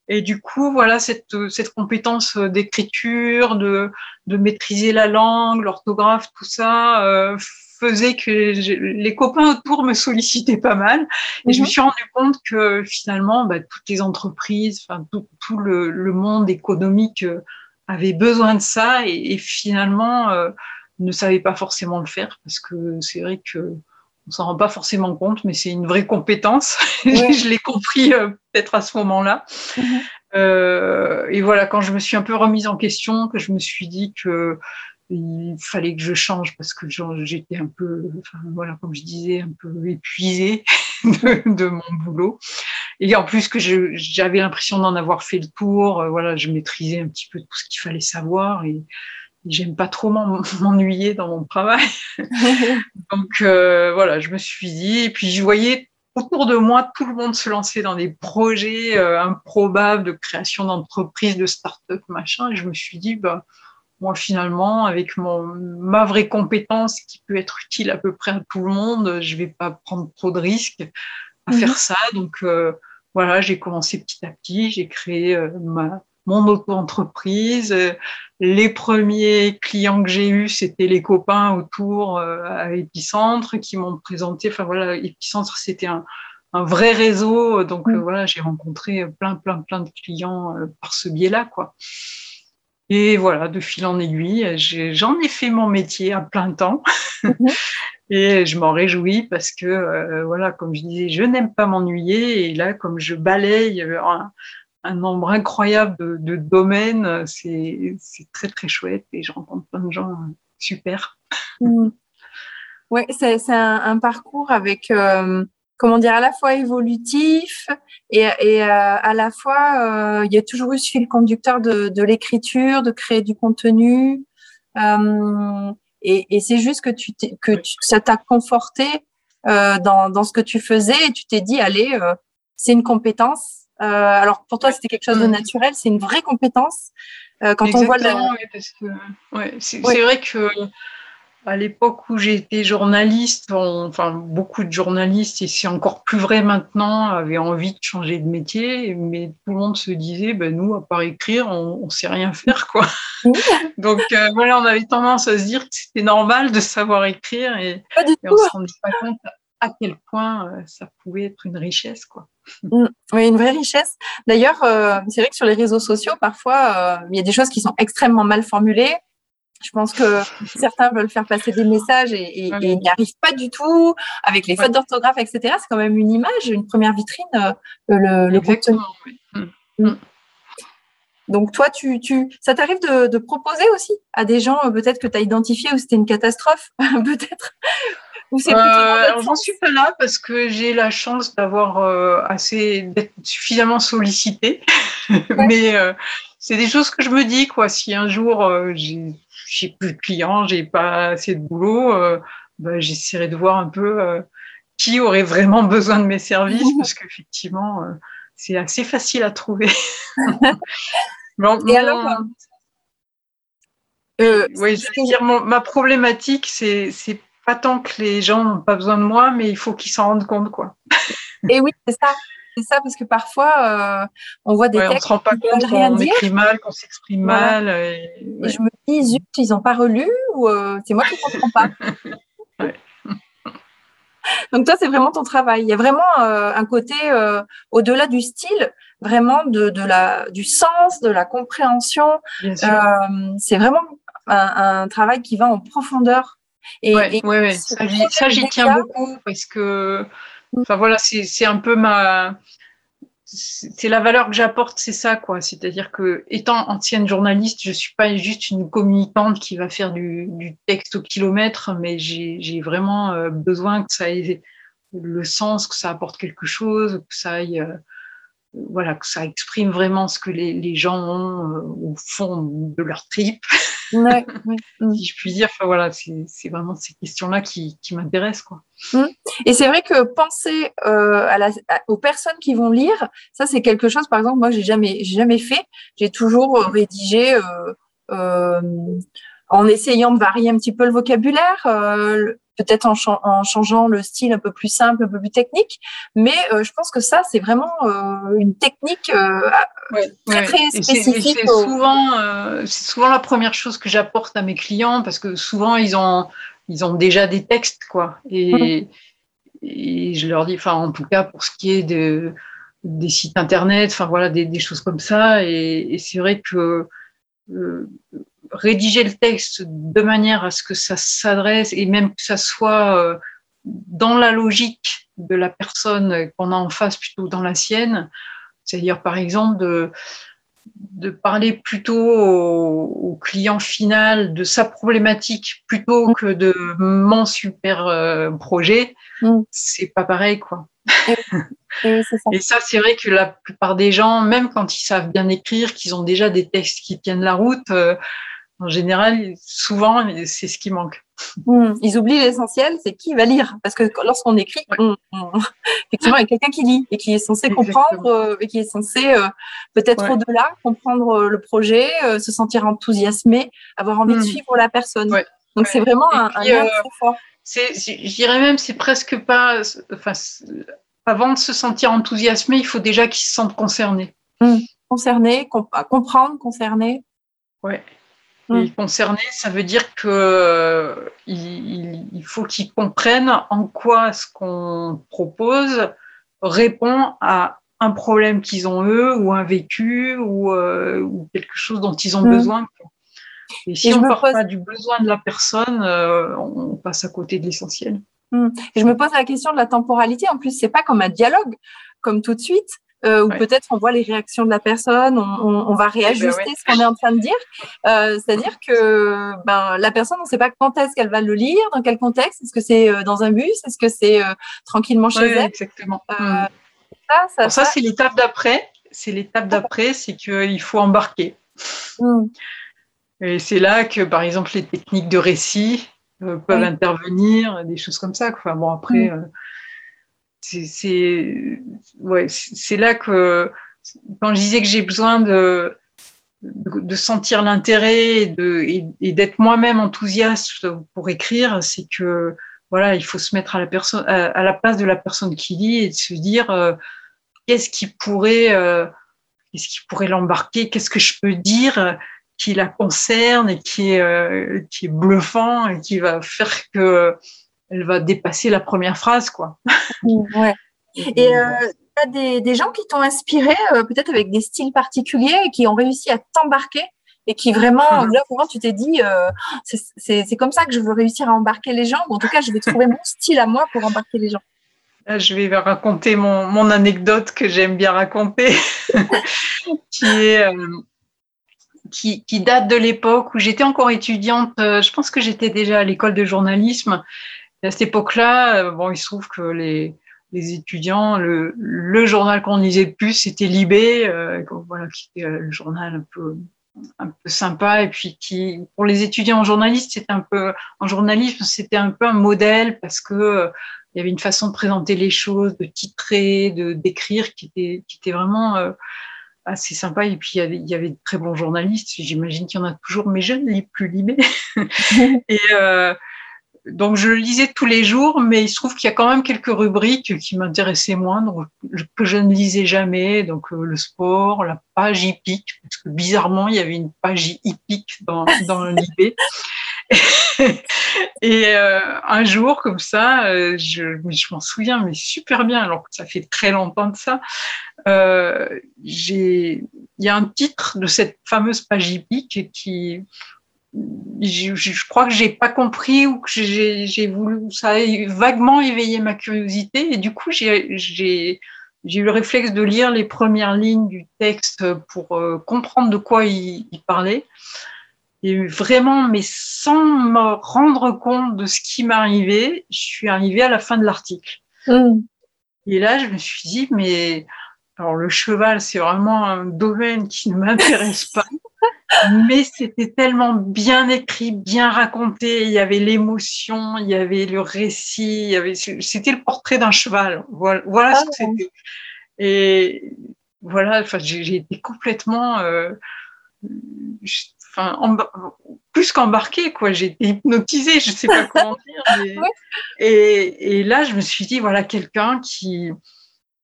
Speaker 3: Et du coup, voilà, cette, cette compétence d'écriture, de, de maîtriser la langue, l'orthographe, tout ça, euh, faisait que les copains autour me sollicitaient pas mal. Et je me mhm. suis rendu compte que finalement, bah, toutes les entreprises, enfin, tout, tout le, le, monde économique euh, avait besoin de ça et, et finalement euh, ne savait pas forcément le faire parce que c'est vrai que on s'en rend pas forcément compte, mais c'est une vraie compétence. (laughs) je l'ai compris euh, peut-être à ce moment-là. Mhm. Euh, et voilà, quand je me suis un peu remise en question, que je me suis dit que il fallait que je change parce que j'étais un peu, enfin, voilà, comme je disais, un peu épuisée (laughs) de, de mon boulot. Et en plus que j'avais l'impression d'en avoir fait le tour, euh, voilà, je maîtrisais un petit peu tout ce qu'il fallait savoir et, j'aime pas trop (laughs) m'ennuyer dans mon travail. (laughs) Donc euh, voilà, je me suis dit, et puis je voyais autour de moi tout le monde se lancer dans des projets euh, improbables de création d'entreprises, de start-up, machin, et je me suis dit, bah moi finalement, avec mon, ma vraie compétence qui peut être utile à peu près à tout le monde, je vais pas prendre trop de risques à mhm. faire ça. Donc euh, voilà, j'ai commencé petit à petit, j'ai créé euh, ma, mon auto-entreprise. Les premiers clients que j'ai eus, c'était les copains autour euh, à Epicentre qui m'ont présenté. Enfin voilà, Epicentre, c'était un, un, vrai réseau. Donc mhm. voilà, j'ai rencontré plein, plein, plein de clients par ce biais-là, quoi. Et voilà, de fil en aiguille, j'en ai, fait mon métier à plein temps. Mhm. (laughs) et je m'en réjouis parce que, euh, voilà, comme je disais, je n'aime pas m'ennuyer. Et là, comme je balaye un, un nombre incroyable de, de domaines, c'est très, très chouette. Et je rencontre plein de gens euh, super.
Speaker 2: Mhm. Oui, c'est un, un, parcours avec euh, comment dire, à la fois évolutif et, et euh, à la fois, euh, il y a toujours eu ce fil conducteur de, de l'écriture, de créer du contenu. Euh, et, et c'est juste que, tu que tu, ça t'a conforté euh, dans, dans ce que tu faisais et tu t'es dit, allez, euh, c'est une compétence. alors pour toi, c'était quelque chose de naturel, c'est une vraie compétence.
Speaker 3: quand on voit le... ouais, c'est vrai que à l'époque où j'étais journaliste, enfin beaucoup de journalistes, et c'est encore plus vrai maintenant, avaient envie de changer de métier, mais tout le monde se disait, ben nous, à part écrire, on, ne sait rien faire, quoi. (laughs) Donc euh, voilà, on avait tendance à se dire que c'était normal de savoir écrire, et, et on se rendait pas compte à quel point euh, ça pouvait être une richesse, quoi.
Speaker 2: Mm. Oui, une vraie richesse. D'ailleurs, euh, c'est vrai que sur les réseaux sociaux, parfois, il y a des choses qui sont extrêmement mal formulées je pense que certains veulent faire passer des messages et, et, n'y arrivent pas du tout avec les fautes d'orthographe, etc. C'est quand même une image, une première vitrine, euh, le, le contenu. Mm. Mm. Donc toi, tu, tu, ça t'arrive de, de, proposer aussi à des gens, euh, peut-être que tu as identifié où c'était une catastrophe, (laughs) peut-être,
Speaker 3: euh, J'en suis pas là parce que j'ai la chance d'avoir euh, assez d'être suffisamment sollicitée. (laughs) Mais euh, c'est des choses que je me dis quoi. Si un jour euh, j'ai plus de clients, j'ai pas assez de boulot, bah, j'essaierai de voir un peu qui aurait vraiment (laughs) besoin de mes services (laughs) parce qu'effectivement c'est assez facile à trouver. (laughs)
Speaker 2: Et alors,
Speaker 3: euh, oui, je veux dire, ma problématique, c'est pas tant que les gens n'ont pas besoin de moi, mais il faut qu'ils s'en rendent compte, quoi.
Speaker 2: Et oui, c'est ça. C'est ça, parce que parfois, euh, on voit des textes.
Speaker 3: On se rend pas compte qu'on écrit mal, qu'on s'exprime mal.
Speaker 2: Et, je me dis, zut, ils n'ont pas relu ou euh, c'est moi qui ne (laughs) comprends pas. Donc, toi, c'est vraiment ton travail. Il y a vraiment un côté, au-delà du style, vraiment de, de, la, du sens, de la compréhension. c'est vraiment un, travail qui va en profondeur.
Speaker 3: Et, ouais, ça, j'y tiens beaucoup parce que. Enfin voilà, c'est un peu ma, c'est la valeur que j'apporte, c'est ça, quoi. C'est-à-dire que, étant ancienne journaliste, je suis pas juste une communicante qui va faire du, du texte au kilomètre, mais j'ai vraiment euh, besoin que ça ait le sens, que ça apporte quelque chose, que ça aille, euh, voilà, que ça exprime vraiment ce que les, les gens ont euh, au fond de leur trip. Ouais, (laughs) si je puis dire, enfin, voilà, c'est vraiment ces questions-là qui, qui m'intéressent.
Speaker 2: Mmh. Et c'est vrai que penser euh, à la, aux personnes qui vont lire, ça c'est quelque chose, par exemple, moi j'ai jamais, jamais fait. J'ai toujours euh, rédigé euh, en essayant de varier un petit peu le vocabulaire, euh, peut-être en, en, changeant le style un peu plus simple, un peu plus technique. Mais euh, je pense que ça, c'est vraiment euh, une technique euh, très, très spécifique.
Speaker 3: C'est souvent, c'est souvent la première chose que j'apporte à mes clients parce que souvent, ils ont, ils ont déjà des textes, quoi. Et, mmh. et je leur dis, enfin, en tout cas, pour ce qui est de, des sites internet, enfin, voilà, des, des choses comme ça. Et, et c'est vrai que rédiger le texte de manière à ce que ça s'adresse et même que ça soit euh, dans la logique de la personne qu'on a en face plutôt dans la sienne. C'est-à-dire, par exemple, de, de parler plutôt au, client final de sa problématique plutôt que de mon super euh, projet, mm. c'est pas pareil, quoi. Et, ça, (laughs) et ça c'est vrai que la plupart des gens, même quand ils savent bien écrire, qu'ils ont déjà des textes qui tiennent la route, euh, en général, souvent, c'est ce qui manque.
Speaker 2: Hmm, ils oublient l'essentiel, c'est qui va lire. Parce que lorsqu'on écrit, (laughs) effectivement, il y a quelqu'un qui lit et qui est censé comprendre euh, et qui est censé euh, peut-être au-delà comprendre euh, le projet, se sentir enthousiasmé, avoir envie de hmm. suivre la personne. Donc c'est vraiment un, lien très fort.
Speaker 3: Je dirais même, c'est presque pas. Enfin, avant de se sentir enthousiasmé, il faut déjà qu'ils se sentent concernés.
Speaker 2: Hmm. Concernés, comprendre, concernés.
Speaker 3: Ouais. Mm. Et concerné, ça veut dire que euh, il, faut qu'ils comprennent en quoi ce qu'on propose répond à un problème qu'ils ont eux ou un vécu ou, euh, ou quelque chose dont ils ont mm. besoin. Et si on ne part pas du besoin de la personne, euh, on passe à côté de l'essentiel.
Speaker 2: Mm. Et je me pose la question de la temporalité. En plus, c'est pas comme un dialogue, comme tout de suite. Euh, ou peut-être on voit les réactions de la personne, on, va eh ben réajuster ce qu'on est en train de dire. Euh, c'est-à-dire que ben, la personne, on ne sait pas quand est-ce qu'elle va le lire, dans quel contexte. Est-ce que c'est euh, dans un bus? Est-ce que c'est tranquillement chez elle?
Speaker 3: Exactement. Hmm. Ça, ça, c'est l'étape d'après. C'est l'étape d'après, c'est qu'il faut embarquer. Hmm. Et c'est là que, par exemple, les techniques de récit peuvent intervenir, des choses comme ça. Enfin, bon, après, hmm c'est là que quand je disais que j'ai besoin de, sentir l'intérêt et d'être moi-même enthousiaste pour écrire, c'est que voilà, il faut se mettre à la place de la personne qui lit et de se dire euh, qu'est-ce qui pourrait euh, pourrait l'embarquer, qu'est-ce que je peux dire qui la concerne et qui est euh, qui est bluffant et qui va faire que elle va dépasser la première phrase, quoi.
Speaker 2: ouais. (laughs) Et euh, tu as des, des, gens qui t'ont inspiré, euh, peut-être avec des styles particuliers, et qui ont réussi à t'embarquer et qui vraiment, (laughs) là, vraiment, tu t'es dit, euh, c'est comme ça que je veux réussir à embarquer les gens. en tout cas, je vais trouver mon style à moi pour embarquer les gens.
Speaker 3: je vais raconter mon, mon anecdote que j'aime bien raconter, (laughs) qui est euh, qui, qui, date de l'époque où j'étais encore étudiante. Je pense que j'étais déjà à l'école de journalisme à cette époque-là, bon, il se trouve que les, les étudiants, le, le journal qu'on lisait le plus, c'était Libé, voilà, qui était le journal un peu un peu sympa. Et puis qui pour les étudiants en c'était un peu en journalisme c'était un peu un modèle parce que euh, il y avait une façon de présenter les choses de titrer de d'écrire qui était qui était vraiment euh, assez sympa. Et puis il y, avait, de très bons journalistes. J'imagine qu'il y en a toujours mais je ne lis plus Libé. (laughs) Et euh, donc je le lisais tous les jours, mais il se trouve qu'il y a quand même quelques rubriques qui m'intéressaient moins, donc, que je ne lisais jamais. Donc euh, le sport, la page hippique, parce que bizarrement il y avait une page hippique dans, dans (laughs) l'IB. et euh, un jour comme ça, euh, je, je m'en souviens, mais super bien, alors que ça fait très longtemps de ça. il y a un titre de cette fameuse page hippique qui je, crois que j'ai pas compris ou que j'ai voulu, ça a vaguement éveillé ma curiosité et du coup j'ai eu le réflexe de lire les premières lignes du texte pour euh, comprendre de quoi il, parlait. Et vraiment, mais sans me rendre compte de ce qui m'arrivait, je suis arrivée à la fin de l'article. Mmh. Et là, je me suis dit, mais alors le cheval, c'est vraiment un domaine qui ne m'intéresse pas mais c'était tellement bien écrit, bien raconté. Il y avait l'émotion, il y avait le récit, c'était le portrait d'un cheval. Voilà, voilà ce que ah c'était. Et voilà, enfin, j'ai été complètement, euh, enfin, plus qu'embarquée, quoi. J'ai été hypnotisée, je sais pas (laughs) comment dire. et, et là, je me suis dit, voilà, quelqu'un qui,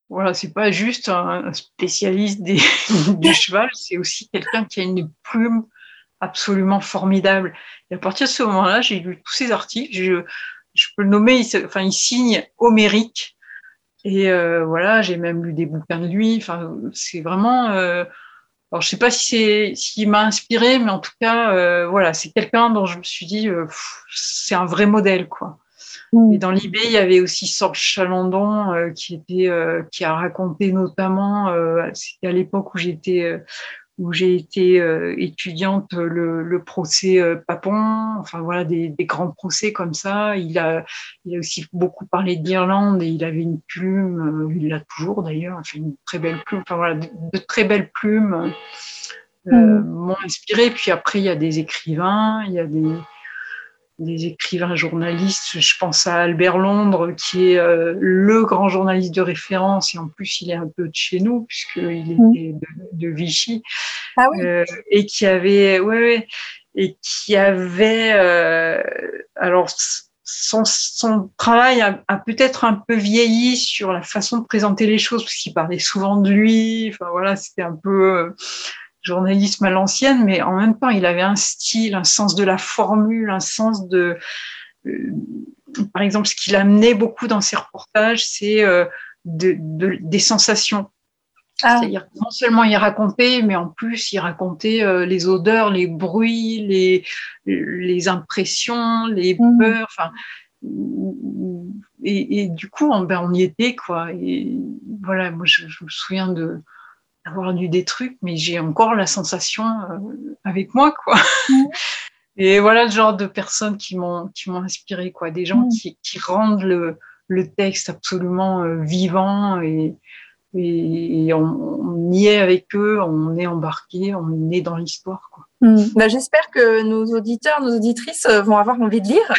Speaker 3: voilà, c'est pas juste un spécialiste des, (laughs) du cheval, c'est aussi quelqu'un qui a une plume absolument formidable. Et à partir de ce moment-là, j'ai lu tous ses articles. Je, peux le nommer, enfin, il signe Homérique. Et euh, voilà, j'ai même lu des bouquins de lui. Enfin, c'est vraiment. Euh, alors, je sais pas si c'est s'il m'a inspiré, mais en tout cas, euh, voilà, c'est quelqu'un dont je me suis dit, euh, c'est un vrai modèle, quoi. Et dans l'IB, il y avait aussi Sorge Chalandon euh, qui était euh, qui a raconté notamment, euh, c'était à l'époque où j'étais où j'ai été étudiante, le, le procès Papon, enfin voilà des, des, grands procès comme ça. Il a il a aussi beaucoup parlé d'Irlande et il avait une plume, il l'a toujours d'ailleurs, enfin une très belle plume, enfin voilà de, de très belles plumes. Mm. m'ont inspiré. Puis après, il y a des écrivains, il y a des, des écrivains journalistes. Je pense à Albert Londres, qui est euh, le grand journaliste de référence, et en plus il est un peu de chez nous, puisqu'il mmh. était de, Vichy, ah oui. euh, et qui avait, ouais, ouais, et qui avait, euh, alors son, son, travail a, a peut-être un peu vieilli sur la façon de présenter les choses, parce qu'il parlait souvent de lui. Enfin voilà, c'était un peu euh, journalisme à l'ancienne, mais en même temps, il avait un style, un sens de la formule, un sens de... Euh, par exemple, ce qu'il amenait beaucoup dans ses reportages, c'est euh, de, de, des sensations. Ah. C'est-à-dire non seulement il racontait, mais en plus il racontait euh, les odeurs, les bruits, les, les impressions, les mmh. peurs. Enfin, et, et, du coup, on, ben, on y était quoi. Et voilà, moi je, je me souviens de avoir lu des trucs, mais j'ai encore la sensation euh, avec moi, quoi. Mm. (laughs) Et voilà le genre de personnes qui m'ont qui m'ont inspiré, quoi. Des gens mm. qui, qui rendent le, le texte absolument euh, vivant et, et, on, y est avec eux, on est embarqué, on est dans l'histoire, quoi.
Speaker 2: Mm. Bah, J'espère que nos auditeurs, nos auditrices euh, vont avoir envie de lire.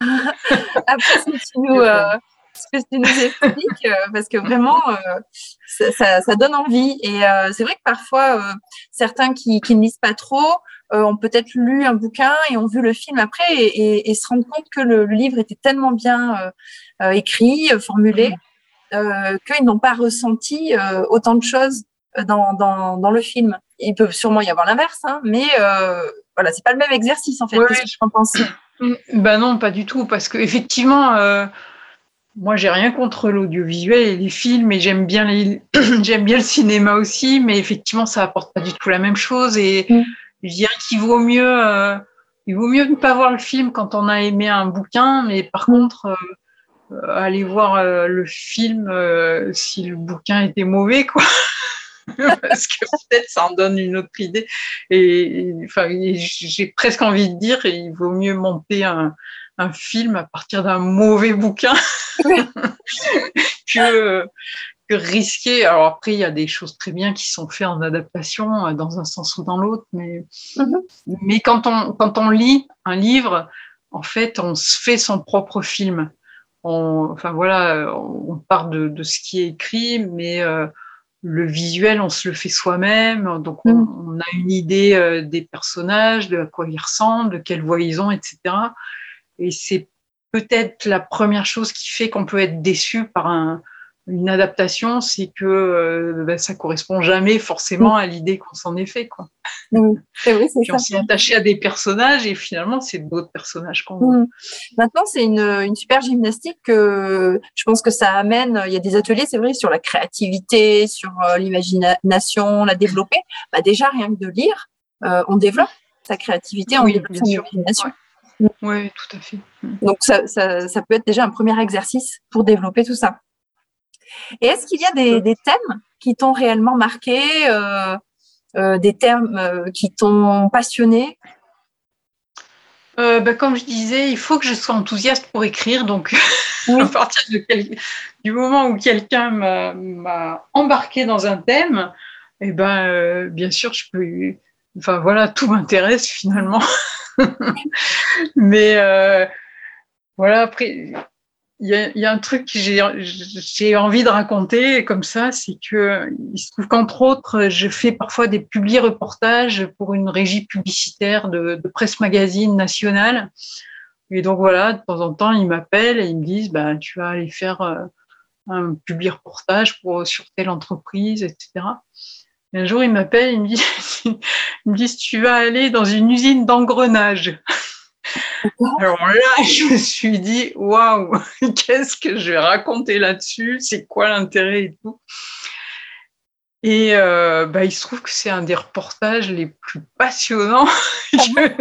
Speaker 2: (laughs) Après, si tu nous, (laughs) ce que tu nous expliques, euh, parce que vraiment, euh, ça, ça, donne envie. Et euh, c'est vrai que parfois, certains qui, qui, ne lisent pas trop ont peut-être lu un bouquin et ont vu le film après et, et, se rendent compte que le, livre était tellement bien écrit, formulé, qu'ils n'ont pas ressenti autant de choses dans, dans, dans, le film. Il peut sûrement y avoir l'inverse, hein, mais voilà, c'est pas le même exercice en fait.
Speaker 3: Oui, je pense. Ben non, pas du tout, parce que effectivement, moi, j'ai rien contre l'audiovisuel et les films, et j'aime bien les, (clears throat) j'aime bien le cinéma aussi, mais effectivement, ça apporte pas du tout la même chose. Et mm. je dirais qu'il vaut mieux, euh, il vaut mieux ne pas voir le film quand on a aimé un bouquin, mais par mm. contre, euh, euh, aller voir le film si le bouquin était mauvais, quoi. (laughs) Parce que peut-être ça en donne une autre idée. Et, enfin, j'ai presque envie de dire, il vaut mieux monter un, un film à partir d'un mauvais bouquin (laughs) que, que risquer. Alors après, il y a des choses très bien qui sont faites en adaptation euh, dans un sens ou dans l'autre, mais,
Speaker 2: Mhm.
Speaker 3: mais quand, on, quand on lit un livre, en fait, on se fait son propre film. On, enfin voilà, on part de, de ce qui est écrit, mais euh, le visuel, on se le fait soi-même. Donc, on,
Speaker 2: Mhm.
Speaker 3: on a une idée euh, des personnages, de à quoi ils ressemblent, de quelle voix ils ont, etc. Et c'est peut-être la première chose qui fait qu'on peut être déçu par un, une adaptation, c'est que euh, ben, ça correspond jamais forcément à l'idée qu'on s'en est fait. Quoi.
Speaker 2: Mhm. C'est vrai, c'est
Speaker 3: Puis
Speaker 2: ça.
Speaker 3: on s'est attaché à des personnages et finalement, c'est d'autres personnages qu'on voit.
Speaker 2: Mhm. Maintenant, c'est une, une super gymnastique que je pense que ça amène. Il y a des ateliers, c'est vrai, sur la créativité, sur euh, l'imagination, la développer. Bah, déjà, rien que de lire, euh, on développe sa créativité, on
Speaker 3: Oui,
Speaker 2: développe son imagination.
Speaker 3: Oui, tout à fait.
Speaker 2: Donc, ça, ça, ça peut être déjà un premier exercice pour développer tout ça. Et est-ce qu'il y a des, des thèmes qui t'ont réellement marqué, euh, euh, des thèmes euh, qui t'ont passionné?
Speaker 3: Bah, comme je disais, il faut que je sois enthousiaste pour écrire. Donc, (laughs)
Speaker 2: Oui.
Speaker 3: à partir de quel- du moment où quelqu'un m'a- embarqué dans un thème, eh ben, bien sûr, je peux. Enfin, voilà, tout m'intéresse finalement. (laughs) (laughs) Mais euh, voilà, après, il y, a- un truc que j'ai envie de raconter comme ça, c'est que il se trouve qu'entre autres, je fais parfois des publi-reportages pour une régie publicitaire de, presse magazine nationale. Et donc voilà, de temps en temps, ils m'appellent et ils me disent, bah, tu vas aller faire euh, un publi-reportage pour sur telle entreprise, etc. Et un jour, ils m'appellent, ils me disent, (laughs) ils me disent, tu vas aller dans une usine d'engrenage. Alors là, (laughs) je me suis dit, waouh, (laughs) qu'est-ce que je vais raconter là-dessus? C'est quoi l'intérêt et tout? Et euh, bah, il se trouve que c'est un des reportages les plus passionnants, que-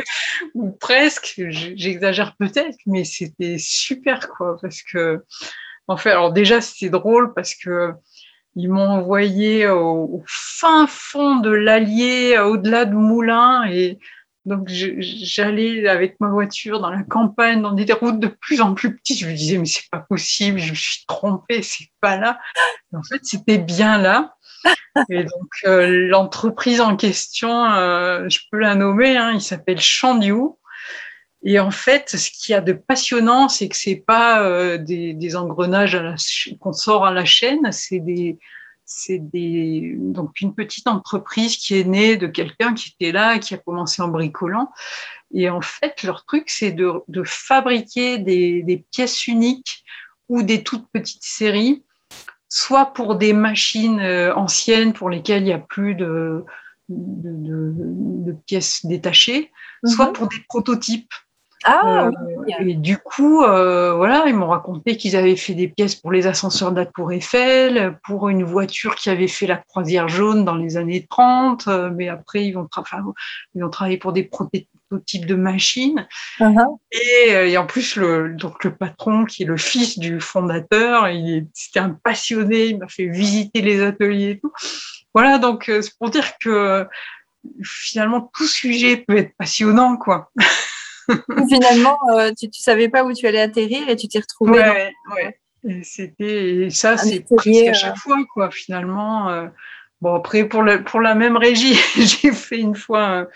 Speaker 3: ou presque, j'exagère peut-être, mais c'était super, quoi, parce que, en fait, alors déjà, c'était drôle parce que ils m'ont envoyé au, fin fond de l'Allier, au-delà de Moulins, et donc j'allais avec ma voiture dans la campagne, dans des routes de plus en plus petites. Je me disais, mais c'est pas possible, je me suis trompée, c'est pas là. En fait, c'était bien là. Et donc, euh, l'entreprise en question, euh, je peux la nommer, hein, il s'appelle Chandiou. Et en fait, ce qu'il y a de passionnant, c'est que c'est pas euh, des, des engrenages qu'on sort à la chaîne, c'est des, c'est des, donc une petite entreprise qui est née de quelqu'un qui était là, qui a commencé en bricolant. Et en fait, leur truc, c'est de, de fabriquer des, des pièces uniques ou des toutes petites séries, soit pour des machines euh, anciennes pour lesquelles il n'y a plus de, de, de- de pièces détachées, soit
Speaker 2: Mhm.
Speaker 3: pour des prototypes.
Speaker 2: Ah,
Speaker 3: Euh,
Speaker 2: oui.
Speaker 3: et du coup, euh, voilà, ils m'ont raconté qu'ils avaient fait des pièces pour les ascenseurs de la Tour Eiffel, pour une voiture qui avait fait la croisière jaune dans les années 30, euh, mais après, ils vont, ils vont travailler pour des prototypes de machines. Et, euh, et en plus, le, donc le patron, qui est le fils du fondateur, il c'était un passionné, il m'a fait visiter les ateliers et tout. Voilà, donc euh, c'est pour dire que euh, finalement, tout sujet peut être passionnant, quoi. (laughs)
Speaker 2: Finalement, euh, tu ne savais pas où tu allais atterrir et tu t'es retrouvé. dans-
Speaker 3: Ouais, ouais. Et c'était et ça, c'est presque à
Speaker 2: euh,
Speaker 3: chaque fois, quoi, finalement. euh. Bon, après, pour, le, pour la même régie, (laughs) j'ai fait une fois un,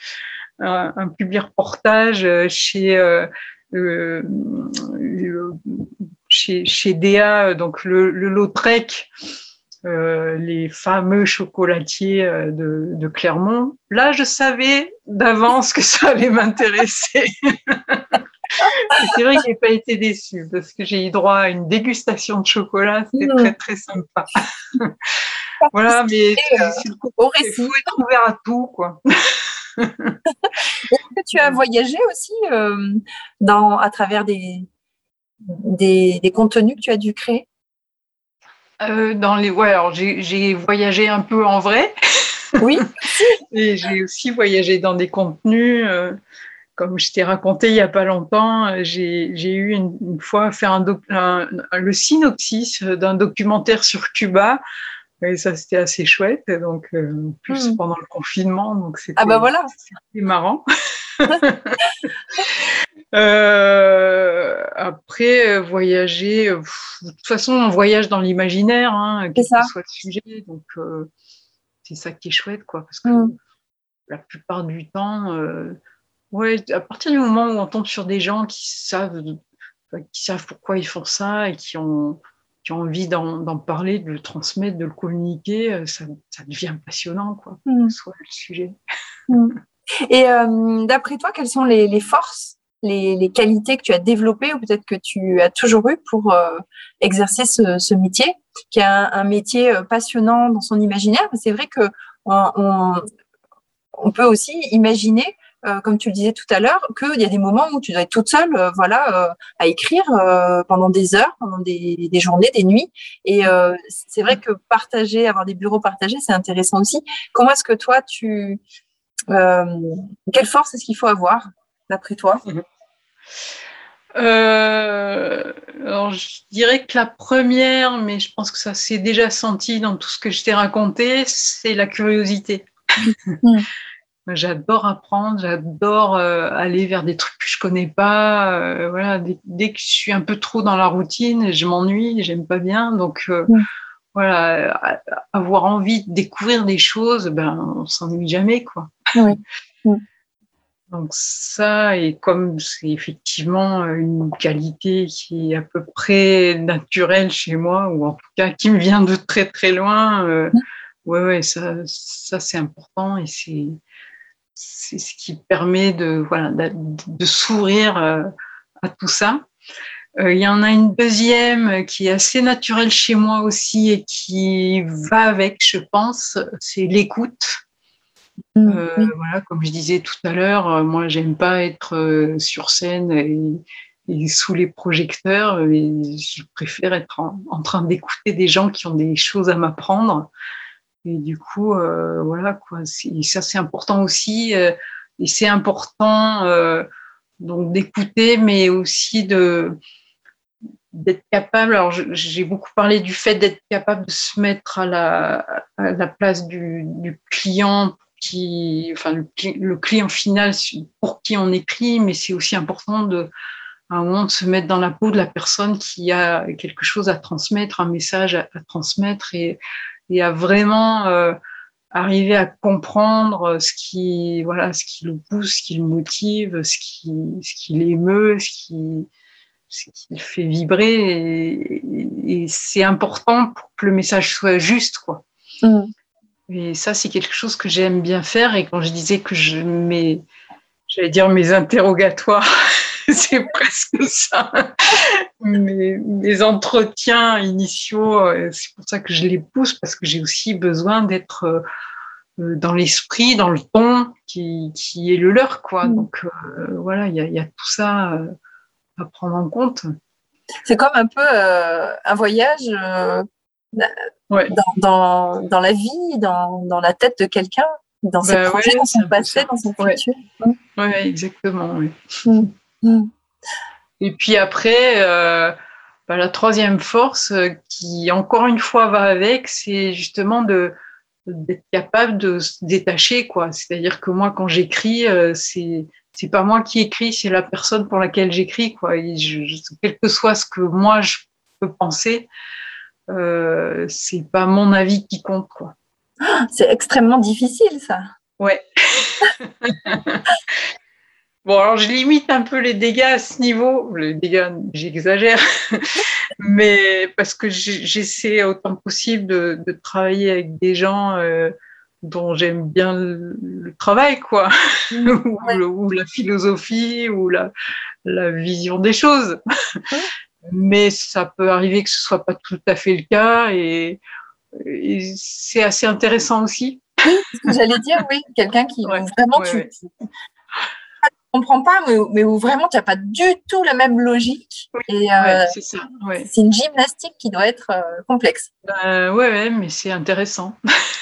Speaker 3: un, un public reportage euh, chez, euh, euh, le- chez, chez DA, donc le, le Lautrec, euh, les fameux chocolatiers euh, de, de Clermont. Là, je savais d'avance que ça allait m'intéresser. (laughs) C'est vrai que j'ai pas été déçue parce que j'ai eu droit à une dégustation de chocolat, c'était
Speaker 2: Mmh.
Speaker 3: très très sympa. (laughs) voilà, mais
Speaker 2: euh,
Speaker 3: il faut être ouvert à tout, quoi. (laughs)
Speaker 2: Est-ce que tu as voyagé aussi euh, dans, à travers des, des, des contenus que tu as dû créer?
Speaker 3: Euh, dans les, ouais, alors j'ai voyagé un peu en vrai
Speaker 2: Oui. (laughs)
Speaker 3: et j'ai aussi voyagé dans des contenus. euh, comme je t'ai raconté il y a pas longtemps, euh, j'ai eu une, une fois fait un, doc- un- le synopsis d'un documentaire sur Cuba. Et ça, c'était assez chouette. Et Donc, euh, en plus
Speaker 2: Mm.
Speaker 3: pendant le confinement, donc
Speaker 2: Ah bah voilà.
Speaker 3: c'était marrant. (laughs) Euh, après, voyager, de toute façon, on voyage dans l'imaginaire, hein, quel que soit le sujet. Donc, c'est ça qui est chouette, quoi. Parce que mm. la plupart du temps, ouais, à partir du moment où on tombe sur des gens qui savent, qui savent pourquoi ils font ça et qui ont, qui ont envie d'en parler, de le transmettre, de le communiquer, ça, ça devient passionnant, quoi, mm. soit le sujet.
Speaker 2: Mm. Et d'après toi, quelles sont les, les forces les, qualités que tu as développées ou peut-être que tu as toujours eu pour euh, exercer ce, métier, qui est un, métier euh, passionnant dans son imaginaire. C'est vrai que on, peut aussi imaginer, euh, comme tu le disais tout à l'heure, qu'il y a des moments où tu dois être toute seule, voilà, à écrire pendant des heures, pendant des, des, journées, des nuits. Et c'est vrai que partager, avoir des bureaux partagés, c'est intéressant aussi. Comment est-ce que toi, tu quelle force est-ce qu'il faut avoir d'après toi? Mhm.
Speaker 3: euh, alors, je dirais que la première, mais je pense que ça s'est déjà senti dans tout ce que je t'ai raconté, c'est la curiosité. (laughs) Mm. j'adore apprendre, j'adore euh, aller vers des trucs que je connais pas. Euh, voilà, dès, que je suis un peu trop dans la routine, je m'ennuie, j'aime pas bien. Donc, mm. voilà, avoir envie de découvrir des choses, ben, on s'ennuie jamais, quoi. Oui. Donc ça, et comme c'est effectivement une qualité qui est à peu près naturelle chez moi, ou en tout cas qui me vient de très très loin, euh, ouais, ouais, ça, ça c'est important et c'est ce qui permet de voilà de, s'ouvrir euh, à tout ça. Euh, il y en a une deuxième qui est assez naturelle chez moi aussi et qui va avec, je pense, c'est l'écoute. Mmh, euh, voilà, comme je disais tout à l'heure, euh, moi, j'aime pas être euh, sur scène et, sous les projecteurs. je préfère être en, train d'écouter des gens qui ont des choses à m'apprendre. Et du coup, voilà, quoi. Ça, c'est important aussi. et c'est important donc d'écouter, mais aussi de d'être capable. Alors, j'ai beaucoup parlé du fait d'être capable de se mettre à la, à la place du, du client enfin, le, client final pour qui on écrit, mais c'est aussi important de, à un moment de se mettre dans la peau de la personne qui a quelque chose à transmettre, un message à, transmettre et, à vraiment euh, arriver à comprendre ce qui, voilà, ce qui le pousse, ce qui le motive, ce qui, ce qui l'émeut, ce qui, ce qui le fait vibrer. Et, et c'est important pour que le message soit juste, quoi. Mmh. Et ça, c'est quelque chose que j'aime bien faire. Et quand je disais que je mets, j'allais dire mes interrogatoires, (laughs) c'est presque ça. Mes, mes, entretiens initiaux, euh, c'est pour ça que je les pousse parce que j'ai aussi besoin d'être euh, euh, dans l'esprit, dans le ton qui, qui, est le leur, quoi. Mm. Donc voilà, il y a, tout ça à prendre en compte.
Speaker 2: C'est comme un peu un voyage dans, dans, la vie, dans, dans la tête de quelqu'un, dans ses bah projets, dans son passé, dans son futur.
Speaker 3: Oui, ouais, exactement. Mm. Mm. Et puis après, euh, bah, la troisième force euh, qui, encore une fois, va avec, c'est justement de d'être capable de se détacher quoi c'est-à-dire que moi quand j'écris euh, c'est c'est pas moi qui écris c'est la personne pour laquelle j'écris quoi quel que soit ce que moi je peux penser euh, c'est pas mon avis qui compte. Quoi. (gasps)
Speaker 2: C'est extrêmement difficile, ça.
Speaker 3: Ouais. (laughs) bon, alors je limite un peu les dégâts à ce niveau. Les dégâts, j'exagère, (laughs) mais parce que j'essaie autant que possible de, travailler avec des gens euh, dont j'aime bien le, travail, quoi, (laughs) ou, la philosophie, ou la, la vision des choses mais ça peut arriver que ce soit pas tout à fait le cas et, c'est assez intéressant aussi.
Speaker 2: Oui, ce que j'allais dire, oui, quelqu'un qui vraiment tu, ne comprends pas, mais, où vraiment tu n'as pas du tout la même logique. et euh, c'est ça. C'est une gymnastique qui doit être euh, complexe.
Speaker 3: Ben, ouais, mais c'est intéressant.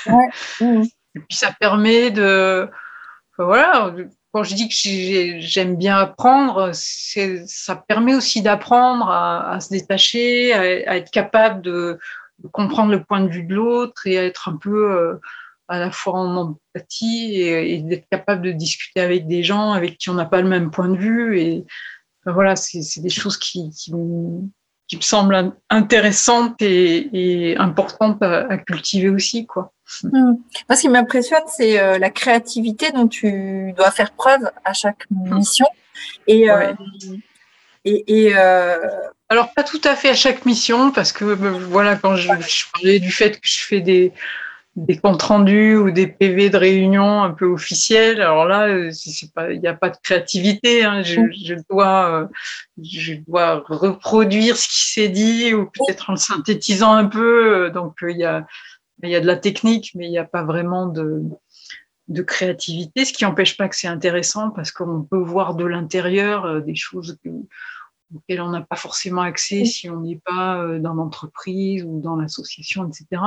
Speaker 3: Et puis ça permet de, voilà, quand je dis que j'aime bien apprendre, ça permet aussi d'apprendre à, se détacher, à, être capable de, comprendre le point de vue de l'autre et à être un peu euh, à la fois en empathie et, d'être capable de discuter avec des gens avec qui on n'a pas le même point de vue. Et voilà, c'est des choses qui, me semble intéressante et, et importante à, cultiver aussi. Quoi.
Speaker 2: Hmm. Moi, ce qui m'impressionne, c'est euh, la créativité dont tu dois faire preuve à chaque hmm. mission. Et, euh, et, et euh,
Speaker 3: alors pas tout à fait à chaque mission parce que voilà quand je, je, parlais du fait que je fais des des comptes rendus ou des PV de réunion un peu officiels. Alors là, il n'y a pas de créativité. Hein. Je, je, dois, je dois reproduire ce qui s'est dit ou peut-être en le synthétisant un peu. Donc il y a, il y a de la technique, mais il n'y a pas vraiment de, créativité, ce qui n'empêche pas que c'est intéressant parce qu'on peut voir de l'intérieur euh, des choses auxquelles on n'a pas forcément accès si on n'est pas dans l'entreprise ou dans l'association, etc.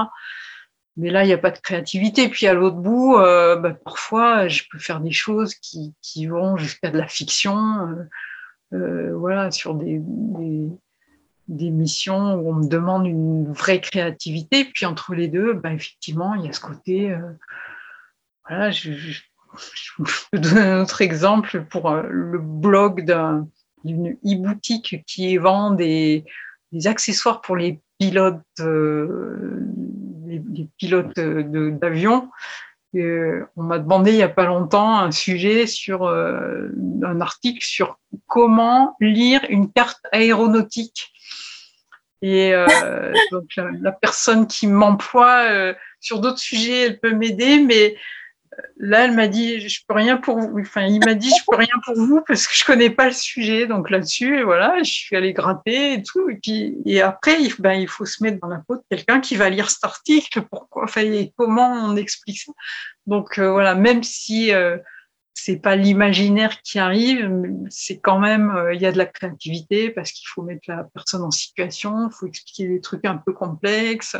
Speaker 3: Mais là, il n'y a pas de créativité. Puis à l'autre bout, euh, bah, parfois, je peux faire des choses qui, vont jusqu'à de la fiction, euh, euh, voilà, sur des, des, missions où on me demande une vraie créativité. Puis entre les deux, bah, effectivement, il y a ce côté. Euh, voilà, je, je, peux donner un autre exemple pour euh, le blog d'une e-boutique qui vend des, accessoires pour les pilotes les, pilotes d'avion. Euh, on m'a demandé il n'y a pas longtemps un sujet sur euh, un article sur comment lire une carte aéronautique. Et euh, (laughs) donc la, personne qui m'emploie sur d'autres sujets, elle peut m'aider, mais là, elle m'a dit, je peux rien pour vous. Enfin, il m'a dit, je peux rien pour vous parce que je connais pas le sujet. Donc là-dessus, voilà, je suis allée gratter et tout. Et puis, et après, il, ben, il faut se mettre dans la peau de quelqu'un qui va lire cet article. Pourquoi, enfin, comment on explique ça? Donc euh, voilà, même si euh, c'est pas l'imaginaire qui arrive, c'est quand même, euh, il y a de la créativité parce qu'il faut mettre la personne en situation, il faut expliquer des trucs un peu complexes.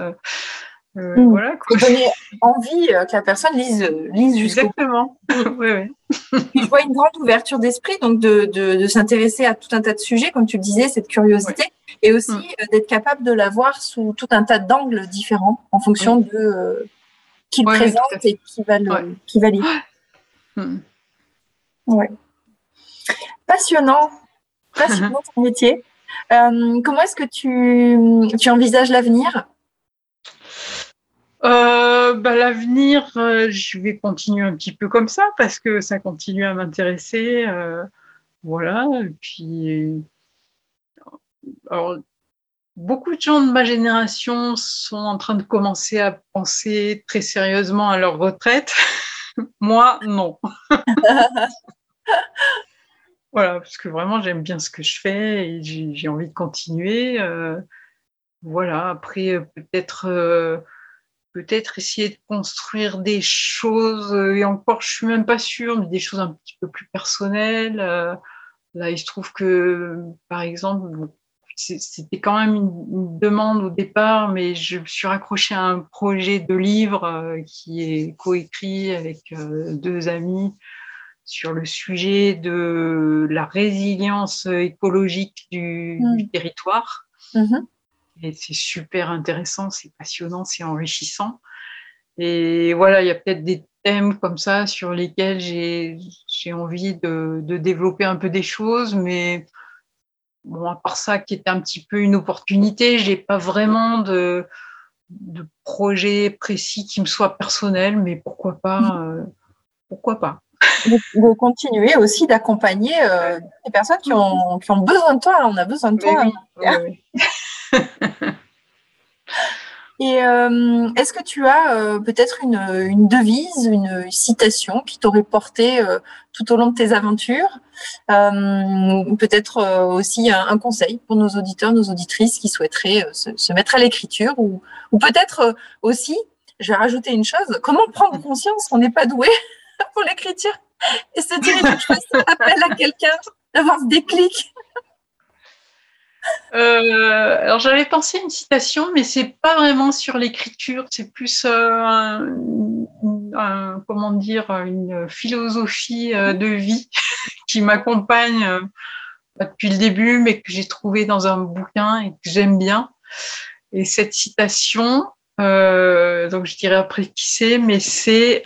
Speaker 2: Euh, mmh. Voilà, donner envie euh, que la personne lise, lise jusqu'au
Speaker 3: Exactement. oui, oui. (laughs)
Speaker 2: je vois une grande ouverture d'esprit, donc de, de, de s'intéresser à tout un tas de sujets, comme tu le disais, cette curiosité, et aussi mmh. euh, d'être capable de la voir sous tout un tas d'angles différents en fonction de euh, qui le présente et qui va, le, qui va lire. (gasps) Mmh. Ouais. Passionnant, (laughs) passionnant ton métier. Euh, comment est-ce que tu, tu envisages l'avenir?
Speaker 3: Euh, bah, L'avenir, euh, je vais continuer un petit peu comme ça parce que ça continue à m'intéresser. Euh, voilà. Et puis, alors, beaucoup de gens de ma génération sont en train de commencer à penser très sérieusement à leur retraite. (laughs) Moi, non. (laughs) voilà, parce que vraiment, j'aime bien ce que je fais et j'ai envie de continuer. Voilà, après, peut-être peut-être essayer de construire des choses, euh, et encore, je suis même pas sûre, mais des choses un petit peu plus personnelles. Euh, là, il se trouve que, par exemple, c'était quand même une, demande au départ, mais je me suis raccrochée à un projet de livre euh, qui est coécrit avec deux amis sur le sujet de la résilience écologique du, du mmh. territoire. Mmh et c'est super intéressant, c'est passionnant, c'est enrichissant. Et voilà, il y a peut-être des thèmes comme ça sur lesquels j'ai envie de, de, développer un peu des choses, mais bon, à part ça, qui était un petit peu une opportunité, j'ai pas vraiment de, de projet précis qui me soit personnel, mais pourquoi pas, mmh. euh, pourquoi pas.
Speaker 2: De, continuer aussi d'accompagner euh, les personnes qui ont, qui ont, besoin de toi. On a besoin de toi. Oui, (laughs) oui, oui. (laughs) Et euh, est-ce que tu as euh, peut-être une, une, devise, une citation qui t'aurait porté euh, tout au long de tes aventures euh, Peut-être euh, aussi un, conseil pour nos auditeurs, nos auditrices qui souhaiteraient se, se, mettre à l'écriture ou, ou peut-être aussi, je vais rajouter une chose, comment prendre conscience qu'on n'est pas doué (laughs) pour l'écriture et se dire que je fasse appel à quelqu'un, d'avoir ce déclic
Speaker 3: euh, alors j'avais pensé une citation, mais c'est pas vraiment sur l'écriture, c'est plus euh, comment dire une philosophie euh, de vie (laughs) qui m'accompagne depuis le début, mais que j'ai trouvé dans un bouquin et que j'aime bien. Et cette citation, donc je dirais après qui c'est, mais c'est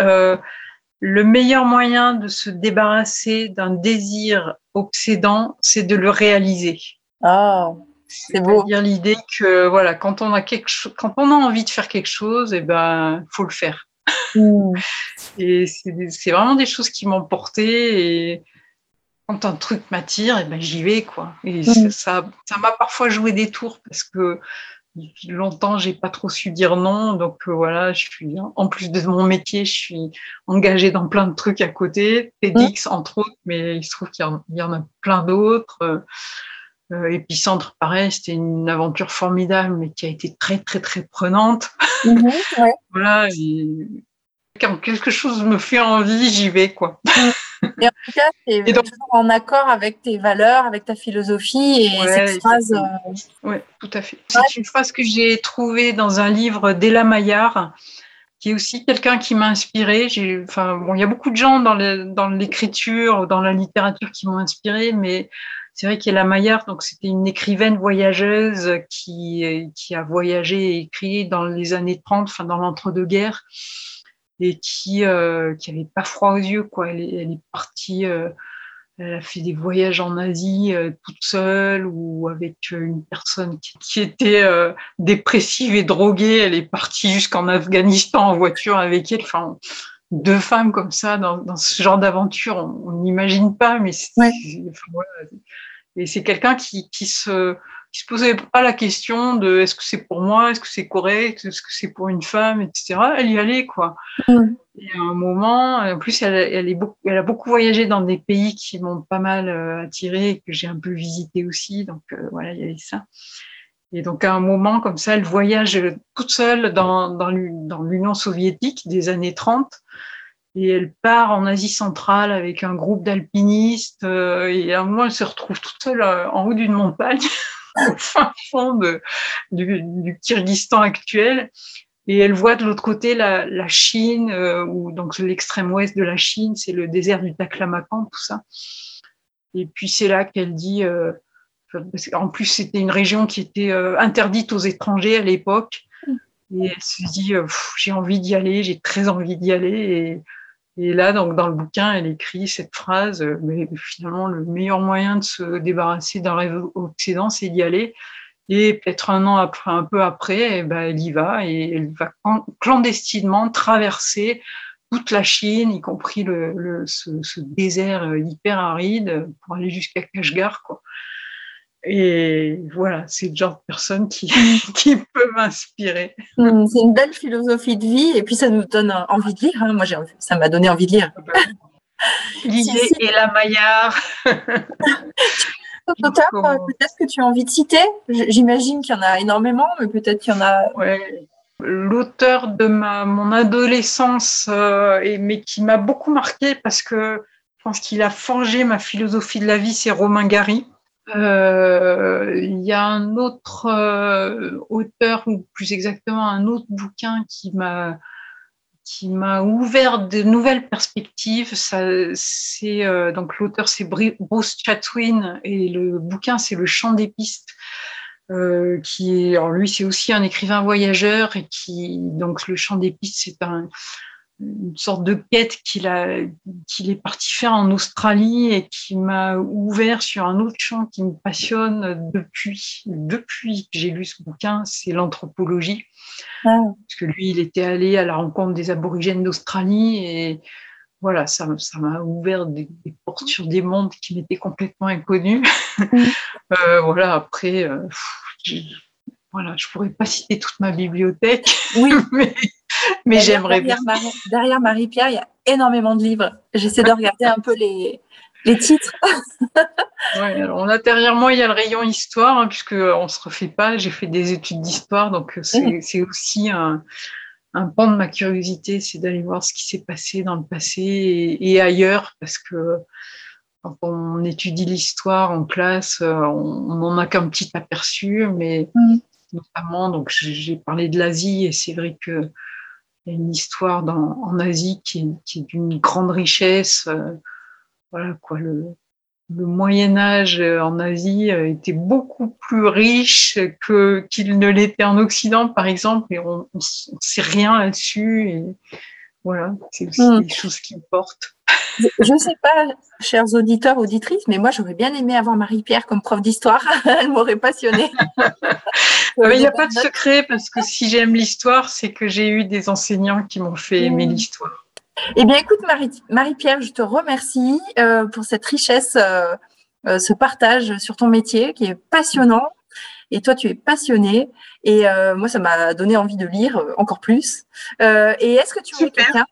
Speaker 3: le meilleur moyen de se débarrasser d'un désir obsédant, c'est de le réaliser.
Speaker 2: Ah, c'est beau.
Speaker 3: Dire l'idée que voilà, quand on a quelque quand on a envie de faire quelque chose, et eh ben, faut le faire. Hmm. (laughs) Et c'est vraiment des choses qui m'ont porté et quand un truc m'attire, et eh ben j'y vais quoi. Et hmm. ça, ça m'a parfois joué des tours parce que longtemps, j'ai pas trop su dire non. Donc euh, voilà, je suis en plus de mon métier, je suis engagée dans plein de trucs à côté, TEDx entre autres, mais il se trouve qu'il y, en a plein d'autres. Euh, Épicentre, pareil, c'était une aventure formidable, mais qui a été très très très prenante. Mhm, (laughs) voilà, quand quelque chose me fait envie, j'y vais quoi.
Speaker 2: Et en tout cas, (laughs) c'est toujours en accord avec tes valeurs, avec ta philosophie et cette phrase.
Speaker 3: Euh, oui, tout à fait. C'est une phrase que j'ai trouvée dans un livre d'Ella Maillard, qui est aussi quelqu'un qui m'a inspirée. Enfin, bon, il y a beaucoup de gens dans l'écriture, dans, dans la littérature qui m'ont inspirée, mais c'est vrai qu'Ella Maillard, donc c'était une écrivaine voyageuse qui, a voyagé et écrit dans les années 30, enfin dans l'entre-deux-guerres et qui euh, qui pas froid aux yeux quoi. Elle est, partie, euh, elle a fait des voyages en Asie euh, toute seule ou avec une personne qui, était euh, dépressive et droguée. Elle est partie jusqu'en Afghanistan en voiture avec elle. Enfin, deux femmes comme ça dans, dans ce genre d'aventure, on n'imagine pas, mais c'est, ouais. enfin, voilà. et c'est quelqu'un qui, qui se qui se posait pas la question de est-ce que c'est pour moi, est-ce que c'est correct, est-ce que c'est pour une femme, etc. Elle y allait, quoi. Mm. Et à un moment, en plus, elle, elle, est beaucoup, elle a beaucoup voyagé dans des pays qui m'ont pas mal euh, attiré, que j'ai un peu visité aussi. Donc, euh, voilà, il y avait ça. Et donc, à un moment, comme ça, elle voyage toute seule dans, dans l'Union soviétique des années 30 et elle part en Asie centrale avec un groupe d'alpinistes euh, et à un moment elle se retrouve toute seule en haut d'une montagne (laughs) au fin fond du, du, Kyrgyzstan actuel. Et elle voit de l'autre côté la, la Chine, euh, ou donc l'extrême ouest de la Chine, c'est le désert du Taklamakan, tout ça. Et puis c'est là qu'elle dit, euh, en plus c'était une région qui était euh, interdite aux étrangers à l'époque, et elle se dit, euh, j'ai envie d'y aller, j'ai très envie d'y aller. Et, et là, donc, dans le bouquin, elle écrit cette phrase, euh, mais finalement, le meilleur moyen de se débarrasser d'un rêve occident, c'est d'y aller. Et peut-être un an après, un peu après, eh ben, elle y va et elle va clandestinement traverser toute la Chine, y compris le, le ce, ce, désert hyper aride, pour aller jusqu'à Kashgar. Quoi. Et voilà, c'est le genre de personne qui, (laughs) qui peut m'inspirer.
Speaker 2: Hmm, c'est une belle philosophie de vie et puis ça nous donne envie de lire. Hein. Moi, ça m'a donné envie de lire.
Speaker 3: L'idée et la Maillard. (laughs)
Speaker 2: Auteur, peut-être que tu as envie de citer? J'imagine qu'il y en a énormément, mais peut-être qu'il y en a.
Speaker 3: Ouais. L'auteur de ma, mon adolescence, euh, et, mais qui m'a beaucoup marqué parce que je pense qu'il a forgé ma philosophie de la vie, c'est Romain Gary. Euh, il y a un autre euh, auteur, ou plus exactement un autre bouquin qui m'a qui m'a ouvert de nouvelles perspectives. C'est euh, donc l'auteur c'est Bruce Chatwin et le bouquin c'est Le Chant des pistes. Qui lui c'est aussi un écrivain voyageur et qui donc le chant des pistes c'est un, une sorte de quête qu'il a qu'il est parti faire en Australie et qui m'a ouvert sur un autre champ qui me passionne depuis depuis que j'ai lu ce bouquin, c'est l'anthropologie. Ah. Parce que lui, il était allé à la rencontre des aborigènes d'Australie et voilà, ça ça m'a ouvert des, des, portes sur des mondes qui m'étaient complètement inconnus. Mm. (laughs) euh, voilà, après euh, voilà, je pourrais pas citer toute ma bibliothèque. Oui. (laughs) mais mais j'aimerais
Speaker 2: bien. derrière Marie-Pierre, il y a énormément de livres. J'essaie de regarder un peu les, les titres. (laughs)
Speaker 3: ouais, alors en intérieurement, il y a le rayon histoire, hein, puisque on ne se refait pas. J'ai fait des études d'histoire, donc c'est mmh. aussi un, un pan de ma curiosité, c'est d'aller voir ce qui s'est passé dans le passé et, et ailleurs, parce que quand on étudie l'histoire en classe, on n'en a qu'un petit aperçu, mais mmh. Notamment, donc j'ai parlé de l'Asie et c'est vrai que il y a une histoire dans, en Asie qui est, qui est d'une grande richesse. Euh, voilà quoi, le, le Moyen Âge en Asie était beaucoup plus riche que qu'il ne l'était en Occident, par exemple, et on ne sait rien là-dessus. Et voilà, c'est aussi mmh. des choses qui me portent.
Speaker 2: Je ne sais pas, chers auditeurs, auditrices, mais moi, j'aurais bien aimé avoir Marie-Pierre comme prof d'histoire. (laughs) Elle m'aurait passionnée. (laughs)
Speaker 3: Il n'y a pas de secret parce que si j'aime l'histoire, c'est que j'ai eu des enseignants qui m'ont fait aimer mmh. l'histoire.
Speaker 2: Eh bien, écoute, Marie-Pierre, je te remercie euh, pour cette richesse, euh, euh, ce partage sur ton métier qui est passionnant. Et toi, tu es passionnée. Et moi, ça m'a donné envie de lire encore plus. et est-ce que tu aurais quelqu'un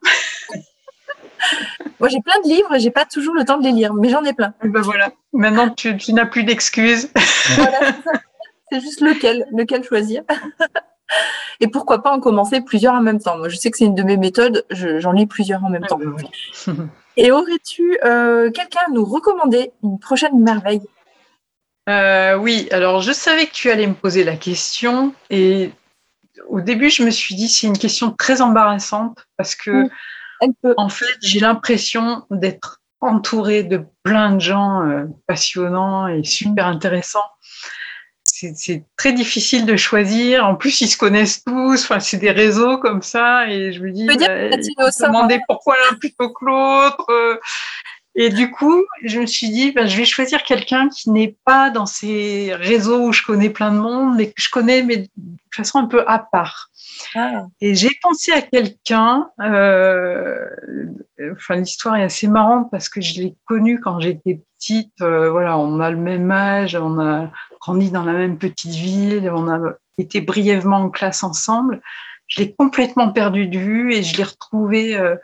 Speaker 2: Moi, j'ai plein de livres, j'ai pas toujours le temps de les lire, mais j'en ai plein.
Speaker 3: Ben voilà. Maintenant, tu, tu n'as plus d'excuses. voilà,
Speaker 2: c'est juste lequel, lequel choisir. Et pourquoi pas en commencer plusieurs en même temps Moi, je sais que c'est une de mes méthodes, j'en lis plusieurs en même temps. Ah, (laughs) bah Et aurais-tu euh, quelqu'un à nous recommander une prochaine merveille?
Speaker 3: Euh, Oui, alors je savais que tu allais me poser la question et au début, je me suis dit c'est une question très embarrassante parce que en fait, j'ai l'impression d'être entourée de plein de gens euh, passionnants et super intéressants c'est très difficile de choisir. En plus, ils se connaissent tous. Enfin, c'est des réseaux comme ça. Et je me dis, bah, demander pourquoi l'un plutôt que l'autre. Et du coup, je me suis dit, bah, je vais choisir quelqu'un qui n'est pas dans ces réseaux où je connais plein de monde, mais que je connais, mais de façon un peu à part. Ah. Et j'ai pensé à quelqu'un. Euh, enfin, l'histoire est assez marrante parce que je l'ai connu quand j'étais petite. Euh, voilà, on a le même âge, on a grandi dans la même petite ville, on a été brièvement en classe ensemble. Je l'ai complètement perdu de vue et je l'ai retrouvé euh,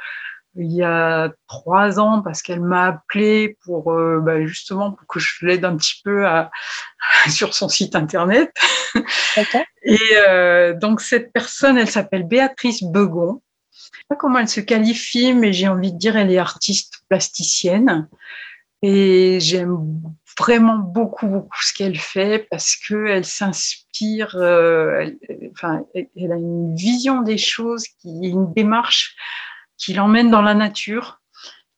Speaker 3: il y a trois ans parce qu'elle m'a appelé pour euh, bah, justement pour que je l'aide un petit peu à, (laughs) sur son site internet. Et euh, donc cette personne, elle s'appelle Béatrice Begon. Je sais pas comment elle se qualifie, mais j'ai envie de dire elle est artiste plasticienne. Et j'aime vraiment beaucoup, beaucoup ce qu'elle fait parce qu'elle s'inspire, euh, enfin, elle a une vision des choses, qui, une démarche qui l'emmène dans la nature.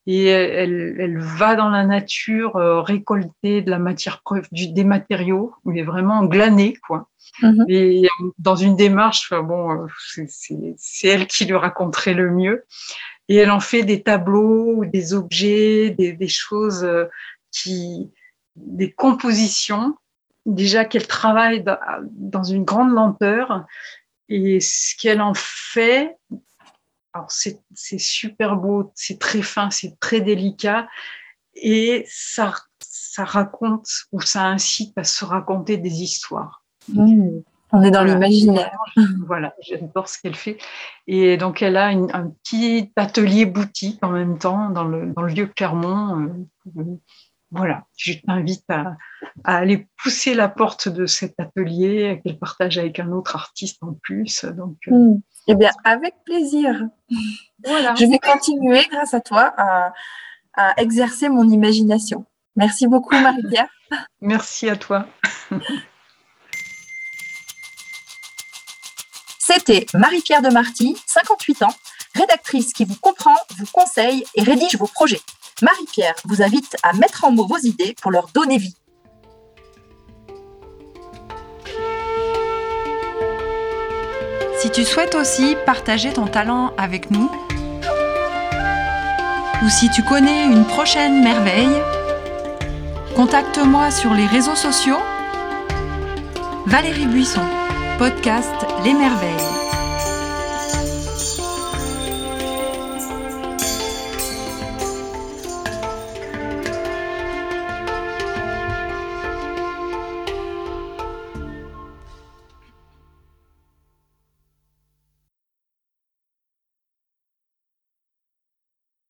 Speaker 3: Et elle, elle, va dans la nature euh, récolter de la matière du, des matériaux, mais vraiment glaner, quoi. Mm-hmm. Et dans une démarche, bon, c'est elle qui le raconterait le mieux. Et elle en fait des tableaux, des objets, des, des choses euh, qui, des compositions, déjà qu'elle travaille dans une grande lenteur et ce qu'elle en fait, alors c'est super beau, c'est très fin, c'est très délicat et ça, ça raconte ou ça incite à se raconter des histoires.
Speaker 2: Mmh. On est dans l'imaginaire. (laughs)
Speaker 3: Voilà, j'adore ce qu'elle fait. Et donc, elle a un petit atelier boutique en même temps dans le, dans le lieu Clermont. Euh, voilà, je t'invite à, aller pousser la porte de cet atelier qu'elle partage avec un autre artiste en plus. Donc,
Speaker 2: euh, hmm. Eh bien, avec plaisir. Voilà. Je vais continuer, grâce à toi, à, exercer mon imagination. Merci beaucoup, Marie-Pierre. (laughs)
Speaker 3: Merci à toi. (laughs)
Speaker 2: C'était Marie-Pierre de Marty, 58 ans, rédactrice qui vous comprend, vous conseille et rédige vos projets. Marie-Pierre vous invite à mettre en mots vos idées pour leur donner vie.
Speaker 1: Si tu souhaites aussi partager ton talent avec nous, ou si tu connais une prochaine merveille, contacte-moi sur les réseaux sociaux. Valérie Buisson, podcast Les Merveilles.